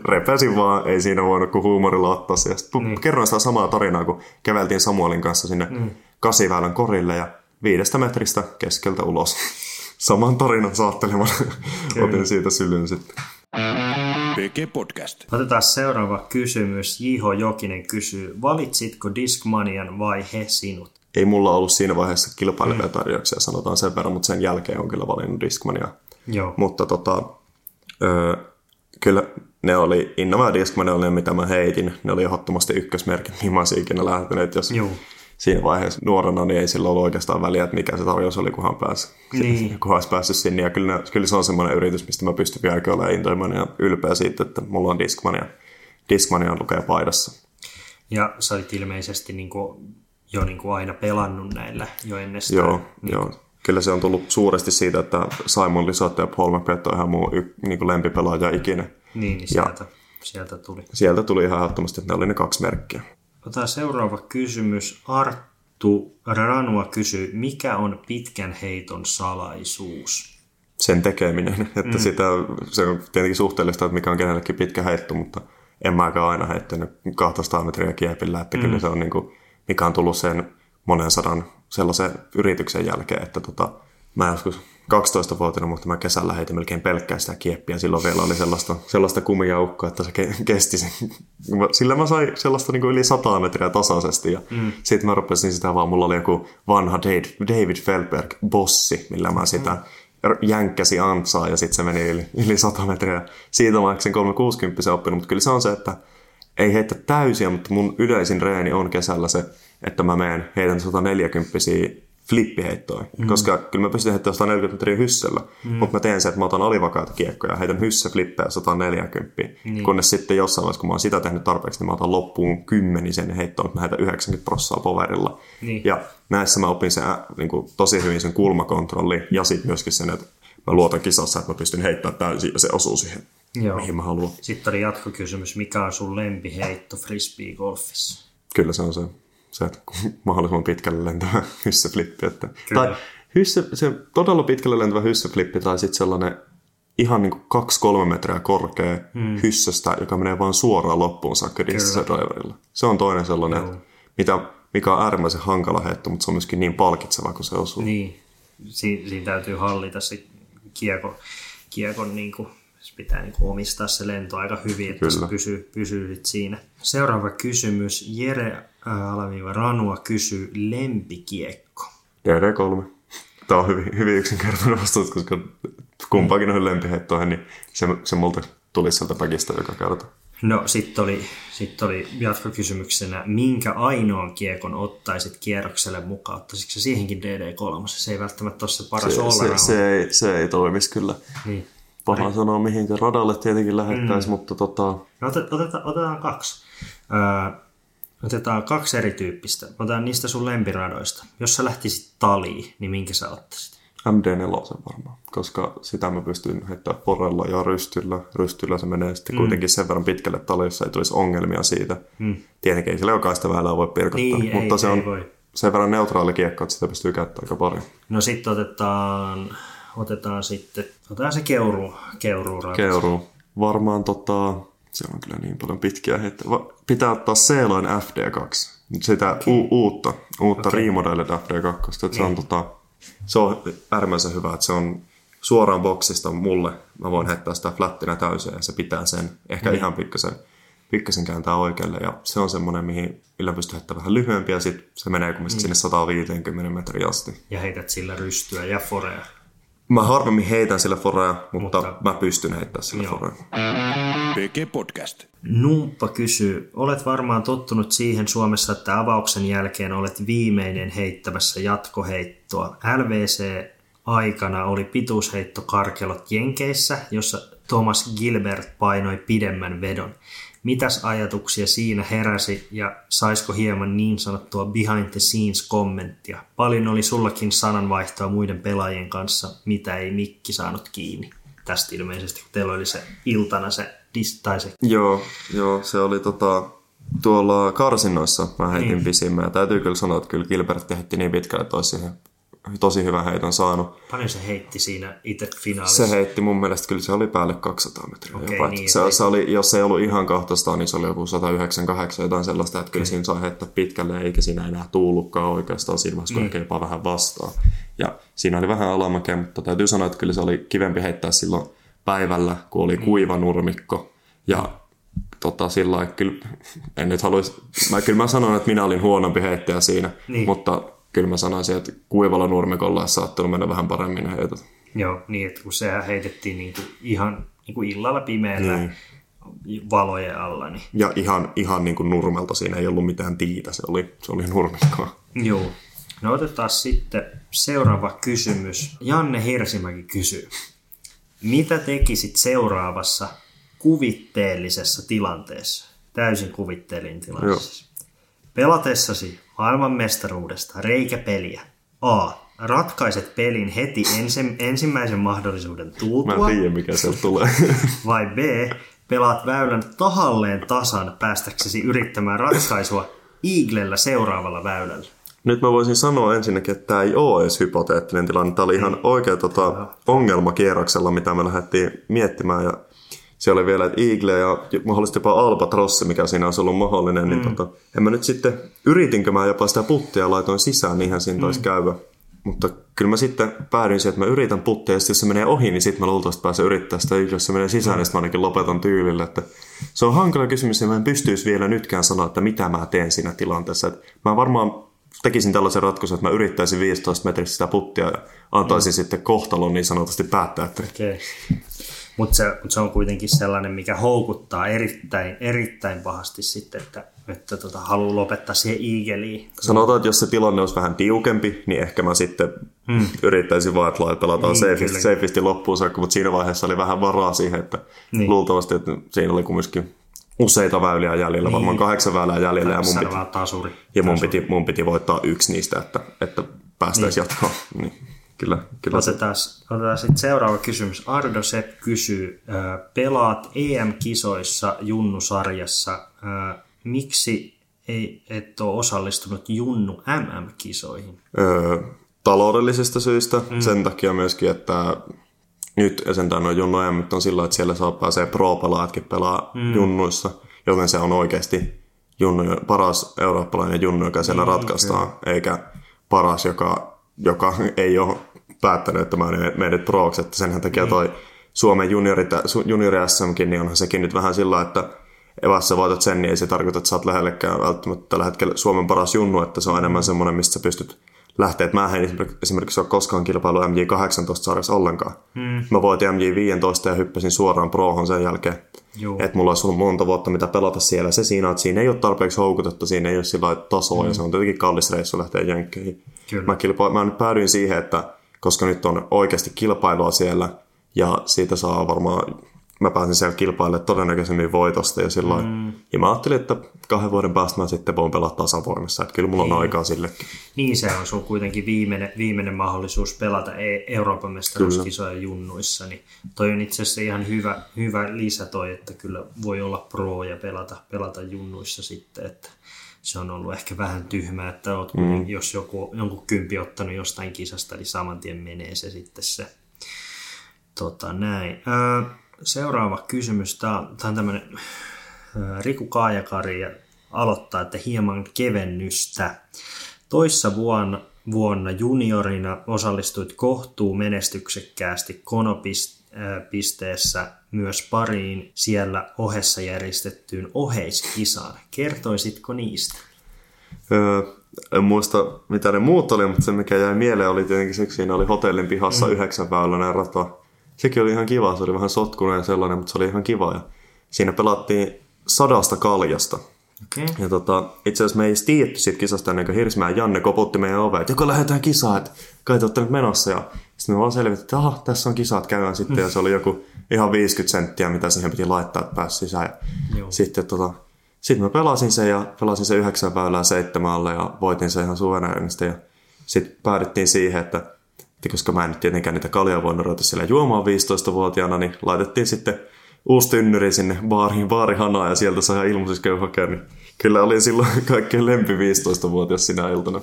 Repäsin vaan, ei siinä voinut kuin huumorilla ottaa se. Ja sitten mm. kerroin sitä samaa tarinaa, kun käveltiin Samuelin kanssa sinne mm. kasiväylän korille ja viidestä metristä keskeltä ulos. Saman tarinan saattelemana otin siitä sylyn sitten. PG Podcast. Otetaan seuraava kysymys. Jiho Jokinen kysyy, valitsitko Discmanian vai he sinut? Ei mulla ollut siinä vaiheessa kilpailevia tarjouksia, sanotaan sen verran, mutta sen jälkeen on kyllä valinnut Discmania. Joo. Mutta tota, ö, kyllä ne oli, Innova Discmania oli ne, mitä mä heitin. Ne oli ehdottomasti ykkösmerkit, mihin mä olisin ikinä lähtenyt. Jos Joo siinä vaiheessa nuorena niin ei sillä ollut oikeastaan väliä, että mikä se tarjous oli, kunhan, pääsi, niin. kunhan olisi päässyt sinne. Ja kyllä, kyllä se on semmoinen yritys, mistä mä pystyn vieläkin olemaan intoimainen ja ylpeä siitä, että mulla on Discmania, Discmania lukee paidassa. Ja sä olit ilmeisesti niin kuin, jo niin kuin aina pelannut näillä jo ennestään. Joo, niin joo. Kyllä se on tullut suuresti siitä, että Simon Lisotte ja Paul McBeth on ihan mun y- niin kuin lempipelaaja ikinä. Niin, niin sieltä, ja sieltä tuli. Sieltä tuli ihan ehdottomasti, että ne oli ne kaksi merkkiä. Otetaan seuraava kysymys. Arttu Ranua kysyy, mikä on pitkän heiton salaisuus? Sen tekeminen. Että mm. sitä, se on tietenkin suhteellista, että mikä on kenellekin pitkä heitto, mutta en mäkään aina heittänyt 200 metriä kiepillä. Että mm. kyllä se on niin kuin, mikä on tullut sen monen sadan sellaisen yrityksen jälkeen, että tota, mä joskus 12-vuotiaana, mutta mä kesällä heitin melkein pelkkää sitä kieppiä. Silloin vielä oli sellaista, sellaista kumijaukkoa, että se kesti sen. Sillä mä sain sellaista niin kuin yli 100 metriä tasaisesti ja mm. sitten mä rupesin sitä vaan, mulla oli joku vanha David Feldberg bossi, millä mä sitä mm jänkkäsi antsaa ja sitten se meni yli, yli 100 metriä. Siitä mä sen 360 oppinut, mutta kyllä se on se, että ei heitä täysiä, mutta mun yleisin reeni on kesällä se, että mä menen, heitän 140 flippiheittoa, mm. koska kyllä mä pystyn heittämään 140 metriä hyssellä, mm. mutta mä teen sen, että mä otan alivakaita kiekkoja ja heitän hyssä flippejä 140, niin. kunnes sitten jossain vaiheessa, kun mä oon sitä tehnyt tarpeeksi, niin mä otan loppuun kymmenisen heittoon, että mä heitän 90 prossaa poverilla. Niin. Ja näissä mä opin sen, niin kuin, tosi hyvin sen kulmakontrolli ja sitten myöskin sen, että mä luotan kisassa, että mä pystyn heittämään täysin ja se osuu siihen, Joo. mihin mä haluan. Sitten oli jatkokysymys, mikä on sun lempiheitto frisbee-golfissa? Kyllä se on se se, että mahdollisimman pitkälle lentävä hyssäflippi. Että, tai hyssä, se todella pitkälle lentävä hyssäflippi tai sitten sellainen ihan niin kuin 2-3 metriä korkea mm. hyssästä, joka menee vain suoraan loppuun saakka driverilla. Se on toinen sellainen, että mitä, mikä on äärimmäisen hankala heitto, mutta se on myöskin niin palkitseva, kun se osuu. Niin, si- siinä täytyy hallita se kiekon, kiekon niin kuin pitää niin kuin omistaa se lento aika hyvin, että Kyllä. se pysyy, pysyy siinä. Seuraava kysymys. Jere Alaviiva Ranua kysyy lempikiekko. DD3. Tämä on hyvin, hyvin yksinkertainen vastaus, koska kumpaakin on lempiheittoihin, niin se, se multa tuli sieltä pakista joka kerta. No sitten oli, sit oli jatkokysymyksenä, minkä ainoan kiekon ottaisit kierrokselle mukaan? Ottaisitko se siihenkin DD3? Se ei välttämättä ole se paras se, se, se, ei, se ei toimisi kyllä. Niin. Paha Pari. sanoa, mihinkä radalle tietenkin lähettäisiin, mm. mutta tota... No, otet, otetaan, otetaan kaksi. Öö, otetaan kaksi erityyppistä. Otetaan niistä sun lempiradoista. Jos sä lähtisit taliin, niin minkä sä ottaisit? MD4 varmaan, koska sitä mä pystyn heittämään porella ja rystyllä. Rystyllä se menee sitten mm. kuitenkin sen verran pitkälle talissa, ei tulisi ongelmia siitä. Mm. Tietenkin ei sillä jokaista väylää voi pirkottaa, niin, mutta ei, se on ei voi. sen verran neutraali kiekko, että sitä pystyy käyttämään aika paljon. No sitten otetaan otetaan sitten, otetaan se keuru, keuru Keuru. Varmaan tota, se on kyllä niin paljon pitkiä heitä. Pitää ottaa Seeloin FD2. Sitä okay. u- uutta, uutta okay. remodeled FD2. Että niin. se, on, niin. tota, se on äärimmäisen hyvä, että se on suoraan boksista mulle. Mä voin heittää sitä flattina täysin ja se pitää sen. Ehkä niin. ihan pikkasen, pikkasen kääntää oikealle. Ja se on semmoinen, mihin, millä pystyy heittämään vähän lyhyempiä. Sitten se menee kumminkin niin. sinne 150 metriä asti. Ja heität sillä rystyä ja forea. Mä harvemmin heitän sillä forea, mutta, mutta mä pystyn heittämään sillä forea. PG Podcast. Numppa kysyy, olet varmaan tottunut siihen Suomessa, että avauksen jälkeen olet viimeinen heittämässä jatkoheittoa. LVC aikana oli pituusheitto karkelot Jenkeissä, jossa Thomas Gilbert painoi pidemmän vedon. Mitäs ajatuksia siinä heräsi ja saisiko hieman niin sanottua behind the scenes kommenttia? Paljon oli sullakin sananvaihtoa muiden pelaajien kanssa, mitä ei Mikki saanut kiinni. Tästä ilmeisesti, kun teillä oli se iltana se tai se... Joo, joo, se oli tota, tuolla karsinnoissa mä heitin niin. pisimmän. Ja täytyy kyllä sanoa, että kyllä Gilbert heitti niin pitkälle, että olisi siihen tosi hyvän heiton saanut. Paljon se heitti siinä itse finaalissa? Se heitti mun mielestä, kyllä se oli päälle 200 metriä. Okay, jopa. Niin, se, se, oli, jos se ei ollut ihan 200, niin se oli joku 198 jotain sellaista, että okay. kyllä siinä saa heittää pitkälle, eikä siinä enää tuullutkaan oikeastaan siinä vaiheessa, kun mm. jopa vähän vastaan. Ja siinä oli vähän alamäkeä, mutta täytyy sanoa, että kyllä se oli kivempi heittää silloin päivällä, kun oli mm. kuiva nurmikko. Ja tota, sillä kyllä, en nyt haluaisi, mä, kyllä mä sanon, että minä olin huonompi heittäjä siinä, niin. mutta kyllä mä sanoisin, että kuivalla nurmikolla olisi saattanut mennä vähän paremmin heitot. Joo, niin että kun sehän heitettiin niin kuin ihan niin kuin illalla pimeällä niin. valojen alla. Niin... Ja ihan, ihan niin kuin nurmelta, siinä ei ollut mitään tiitä, se oli, se oli nurmikkoa. Joo. No otetaan sitten seuraava kysymys. Janne Hirsimäki kysyy. Mitä tekisit seuraavassa kuvitteellisessa tilanteessa? Täysin kuvitteellinen tilanteessa. Joo. Pelatessasi maailmanmestaruudesta reikäpeliä. A. Ratkaiset pelin heti ensi, ensimmäisen mahdollisuuden tultua. Mä en tiedä, mikä se tulee. Vai B. Pelaat väylän tahalleen tasan päästäksesi yrittämään ratkaisua Eaglellä seuraavalla väylällä. Nyt mä voisin sanoa ensinnäkin, että tämä ei ole edes hypoteettinen tilanne. Tämä oli ihan oikea tota, ongelma kierroksella, mitä me lähdettiin miettimään. Ja siellä oli vielä, Eagle ja mahdollisesti jopa Albatrossi, mikä siinä olisi ollut mahdollinen, niin mm. niin tota, en mä nyt sitten, yritinkö mä jopa sitä puttia laitoin sisään, niinhän siinä taisi mm. käyvä. Mutta kyllä mä sitten päädyin siihen, että mä yritän puttia, ja sitten jos se menee ohi, niin sitten mä luultavasti pääsen yrittää sitä, jos se menee sisään, mm. niin sitten mä ainakin lopetan tyylillä. Että se on hankala kysymys, ja mä en pystyisi vielä nytkään sanoa, että mitä mä teen siinä tilanteessa. Että mä varmaan tekisin tällaisen ratkaisun, että mä yrittäisin 15 metristä sitä puttia ja antaisin mm. sitten kohtalon niin sanotusti päättää. Että... Okay. Mutta se, mut se on kuitenkin sellainen, mikä houkuttaa erittäin, erittäin pahasti sitten, että että tota, haluaa lopettaa siihen Eagleiin. Sanotaan, että jos se tilanne olisi vähän tiukempi, niin ehkä mä sitten hmm. yrittäisin vaan, että pelataan niin, safeisti loppuun saakka, mutta siinä vaiheessa oli vähän varaa siihen, että niin. luultavasti, että siinä oli kumminkin useita väyliä jäljellä, niin. varmaan kahdeksan väylää jäljellä. Ja mun, piti, tasuri. ja mun, piti, mun piti voittaa yksi niistä, että, että päästäisiin niin. jatkoon. Niin. Kyllä, kyllä. Otetaan, otetaan sitten seuraava kysymys. Ardo Sepp kysyy, pelaat EM-kisoissa Junnu-sarjassa. Miksi ei, et ole osallistunut Junnu MM-kisoihin? Öö, taloudellisista syistä. Mm. Sen takia myöskin, että nyt sentään on Junnu EM on sillä, että siellä saa pääsee pro-pelaajatkin pelaa mm. Junnuissa, joten se on oikeasti junnu, paras eurooppalainen Junnu, joka siellä mm, ratkaistaan, okay. eikä paras, joka, joka ei ole päättänyt, että mä menet proksi, että senhän takia mm. toi Suomen juniori, juniori SMkin, niin onhan sekin nyt vähän sillä, että evässä voitat sen, niin ei se tarkoita, että sä oot lähellekään välttämättä tällä hetkellä Suomen paras junnu, että se on enemmän semmoinen, mistä sä pystyt lähteä. Mä en esimerkiksi ole koskaan kilpailu MJ18-sarjassa ollenkaan. Hmm. Mä voitin MJ15 ja hyppäsin suoraan prohon sen jälkeen. Että mulla olisi ollut monta vuotta mitä pelata siellä. Se siinä, että siinä ei ole tarpeeksi houkutetta, siinä ei ole sillä tasoa hmm. ja se on tietenkin kallis reissu lähteä jenkkeihin. Mä, kilpa- mä nyt päädyin siihen, että koska nyt on oikeasti kilpailua siellä ja siitä saa varmaan mä pääsin siellä kilpailemaan todennäköisemmin voitosta ja silloin. Mm. Ja mä ajattelin, että kahden vuoden päästä mä sitten voin pelata tasavoimassa, että kyllä mulla niin. on aikaa sillekin. Niin se on sun kuitenkin viimeinen, viimeinen mahdollisuus pelata e- Euroopan mestaruuskisoja junnuissa, niin toi on itse asiassa ihan hyvä, hyvä lisä toi, että kyllä voi olla pro ja pelata, pelata junnuissa sitten, että se on ollut ehkä vähän tyhmää, että oot, mm. jos joku, jonkun kympi ottanut jostain kisasta, niin saman tien menee se sitten se tota, näin. Öö, seuraava kysymys. Tämä on, tämä on tämmöinen Riku Kaajakari aloittaa, että hieman kevennystä. Toissa vuonna, vuonna juniorina osallistuit kohtuu menestyksekkäästi Konopisteessä myös pariin siellä ohessa järjestettyyn oheiskisaan. Kertoisitko niistä? Öö, en muista mitä ne muut oli, mutta se mikä jäi mieleen oli tietenkin se, siinä oli hotellin pihassa mm. yhdeksän väyläinen rata sekin oli ihan kiva. Se oli vähän sotkunen ja sellainen, mutta se oli ihan kiva. Ja siinä pelattiin sadasta kaljasta. Okay. Ja tota, itse asiassa me ei tiedetty siitä kisasta ennen kuin Hirsmään Janne koputti meidän oveen, että joko lähdetään kisaan, että kai te olette nyt menossa. Ja sitten me vaan selvitettiin, että aha, tässä on kisat, käydään sitten. Ja se oli joku ihan 50 senttiä, mitä siihen piti laittaa, että pääsi sisään. Ja sitten tota, sitten mä pelasin sen ja pelasin sen yhdeksän väylää seitsemällä ja voitin sen ihan suvereenisti. Ja sitten päädyttiin siihen, että koska mä en nyt tietenkään niitä kaljaa voinut ruveta siellä juomaan 15-vuotiaana, niin laitettiin sitten uusi tynnyri sinne baariin, baarihanaa ja sieltä sai ilmaisiksi hakea. Niin kyllä oli silloin kaikkein lempi 15-vuotias sinä iltana.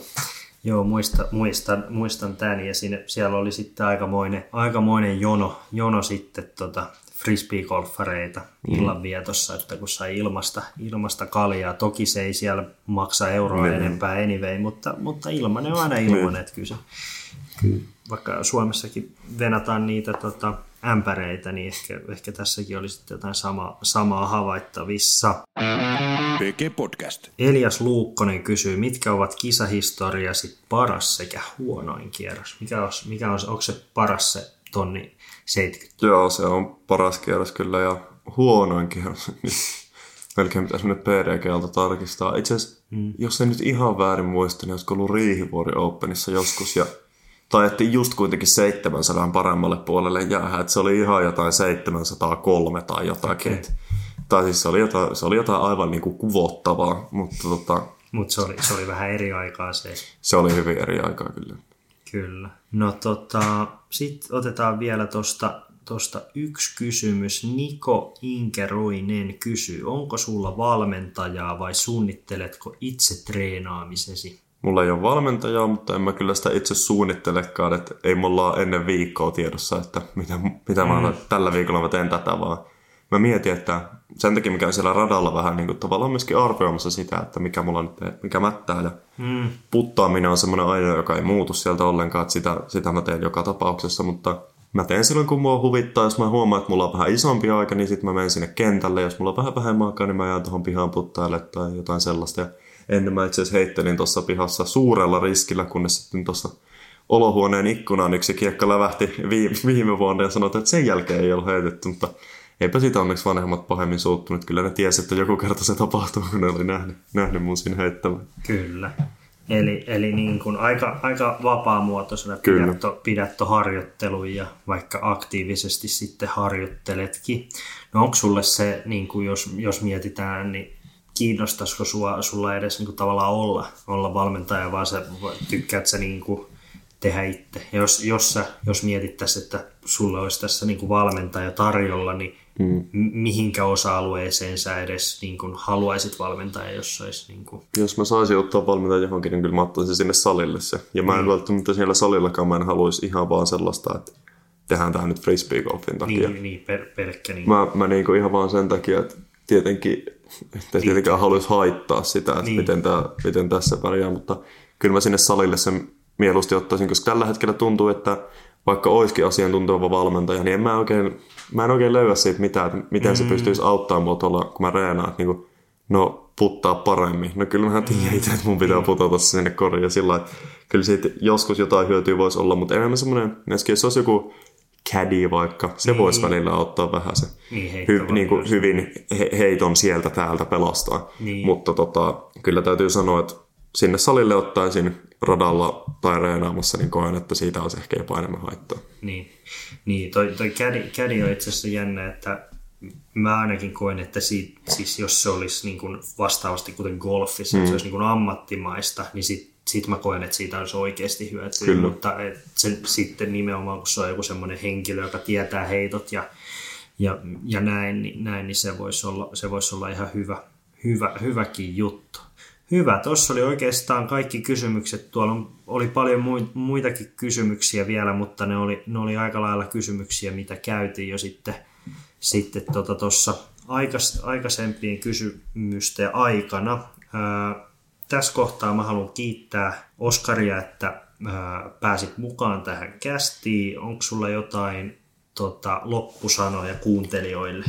Joo, muistan, muistan, muistan tämän ja siinä, siellä oli sitten aikamoinen, aikamoinen jono, jono sitten tota, frisbee-golfareita mm. illanvietossa, että kun sai ilmasta, ilmasta kaljaa. Toki se ei siellä maksa euroa mm. enempää anyway, mutta, mutta ilmanen on aina ilmanen, mm. että kyllä se, kyllä vaikka Suomessakin venataan niitä tota, ämpäreitä, niin ehkä, ehkä tässäkin olisi sitten jotain sama, samaa havaittavissa. PG Podcast. Elias Luukkonen kysyy, mitkä ovat kisahistoriasi paras sekä huonoin kierros? Mikä on, mikä on, onko se paras se tonni 70? Joo, se on paras kierros kyllä ja huonoin kierros. Melkein pitäisi mennä PDGltä tarkistaa. Itse asiassa, mm. jos en nyt ihan väärin muista, niin olisiko ollut Riihivuori Openissa joskus ja tai että just kuitenkin 700 paremmalle puolelle jäädä, että se oli ihan jotain 703 tai jotakin. Okay. Tai siis se oli jotain, se oli jotain aivan niin kuin kuvottavaa, mutta tota, Mutta se oli, se oli vähän eri aikaa se. Se oli hyvin eri aikaa kyllä. Kyllä. No tota, sitten otetaan vielä tuosta tosta yksi kysymys. Niko Inkeroinen kysyy, onko sulla valmentajaa vai suunnitteletko itse treenaamisesi? Mulla ei ole valmentajaa, mutta en mä kyllä sitä itse suunnittelekaan, että ei mulla ole ennen viikkoa tiedossa, että mitä, mitä mm. mä tällä viikolla mä teen tätä, vaan mä mietin, että sen takia mikä on siellä radalla vähän niin kuin, tavallaan myöskin arvioimassa sitä, että mikä mulla nyt, mikä mättää ja mm. puttaaminen on semmoinen aina, joka ei muutu sieltä ollenkaan, että sitä, sitä mä teen joka tapauksessa, mutta mä teen silloin, kun mua huvittaa, jos mä huomaan, että mulla on vähän isompi aika, niin sitten mä menen sinne kentälle, jos mulla on vähän vähemmän aikaa, niin mä jään tuohon pihaan puttaille tai jotain sellaista. Ja ennen mä itse asiassa heittelin tuossa pihassa suurella riskillä, kunnes sitten tuossa olohuoneen ikkunaan yksi kiekka lävähti viime vuonna ja sanoi, että sen jälkeen ei ollut heitetty, mutta eipä siitä onneksi vanhemmat pahemmin suuttunut. Kyllä ne tiesi, että joku kerta se tapahtuu, kun ne oli nähnyt, nähnyt mun siinä heittämään. Kyllä. Eli, eli niin kuin aika, aika vapaamuotoisena Kyllä. pidät, to, pidät to harjoittelun ja vaikka aktiivisesti sitten harjoitteletkin. No onko sulle se, niin kuin jos, jos mietitään, niin kiinnostaisiko sua, sulla edes niin kuin tavallaan olla, olla valmentaja, vaan sä tykkäät sä niin kuin tehdä itse. Ja jos, jos, sä, jos mietittäisiin, että sulla olisi tässä niin kuin valmentaja tarjolla, niin hmm. mihinkä osa-alueeseen sä edes niin kuin haluaisit valmentaa, jos olisi... Niin kuin... Jos mä saisin ottaa valmentaja johonkin, niin kyllä mä ottaisin sinne salille se. Ja mä en hmm. välttämättä siellä salillakaan, mä en haluaisi ihan vaan sellaista, että tehdään tämä nyt frisbee-golfin takia. Niin, niin per, pelkkä niin. Mä, mä niin kuin ihan vaan sen takia, että tietenkin, että tietenkään haluaisi haittaa sitä, että niin. miten, tää, miten tässä pärjää, mutta kyllä mä sinne salille sen mieluusti ottaisin, koska tällä hetkellä tuntuu, että vaikka olisikin asiantunteva valmentaja, niin en mä oikein, mä en oikein löyä siitä mitään, että miten mm. se pystyisi auttamaan mua tuolla, kun mä reenaan, että niin kuin, no puttaa paremmin. No kyllä mä tiedän itse, että mun pitää putata se sinne koriin ja sillä että kyllä siitä joskus jotain hyötyä voisi olla, mutta enemmän semmoinen, jos olisi joku caddy vaikka, se niin. voisi välillä auttaa vähän se niin, hy, niin kuin hyvin he, heiton sieltä täältä pelastaa. Niin. Mutta tota, kyllä täytyy sanoa, että sinne salille ottaisin radalla tai reenaamassa, niin koen, että siitä olisi ehkä jopa enemmän haittaa. Niin, niin toi, toi caddy, caddy on itse asiassa jännä, että mä ainakin koen, että siitä, siis jos se olisi niin kuin vastaavasti kuten golfissa, mm. se olisi niin kuin ammattimaista, niin sit, sit mä koen, että siitä olisi oikeasti hyötyä. Kyllä. Mutta et se, sitten nimenomaan, kun se on joku semmoinen henkilö, joka tietää heitot ja, ja, ja näin, niin, näin, niin se voisi olla, se voisi olla ihan hyvä, hyvä, hyväkin juttu. Hyvä, tuossa oli oikeastaan kaikki kysymykset. Tuolla oli paljon muitakin kysymyksiä vielä, mutta ne oli, ne oli aika lailla kysymyksiä, mitä käytiin jo sitten sitten tuossa tota aikas, aikaisempien kysymysten aikana. Ää, tässä kohtaa mä haluan kiittää Oskaria, että ää, pääsit mukaan tähän kästiin. Onko sulla jotain tota, loppusanoja kuuntelijoille?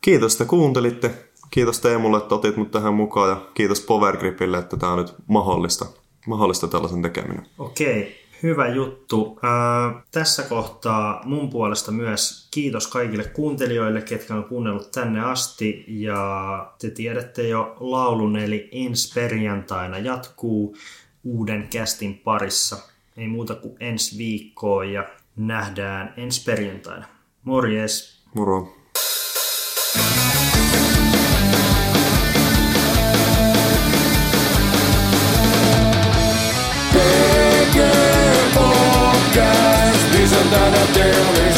Kiitos, että kuuntelitte. Kiitos Teemulle, että otit mut tähän mukaan ja kiitos Powergripille, että tämä on nyt mahdollista, mahdollista tällaisen tekeminen. Okei, hyvä juttu. Ää, tässä kohtaa mun puolesta myös kiitos kaikille kuuntelijoille, ketkä on kuunnellut tänne asti. Ja te tiedätte jo laulun, eli ensi perjantaina jatkuu uuden kästin parissa. Ei muuta kuin ensi viikkoa ja nähdään ensi perjantaina. Morjes! Moro! isn't that a daily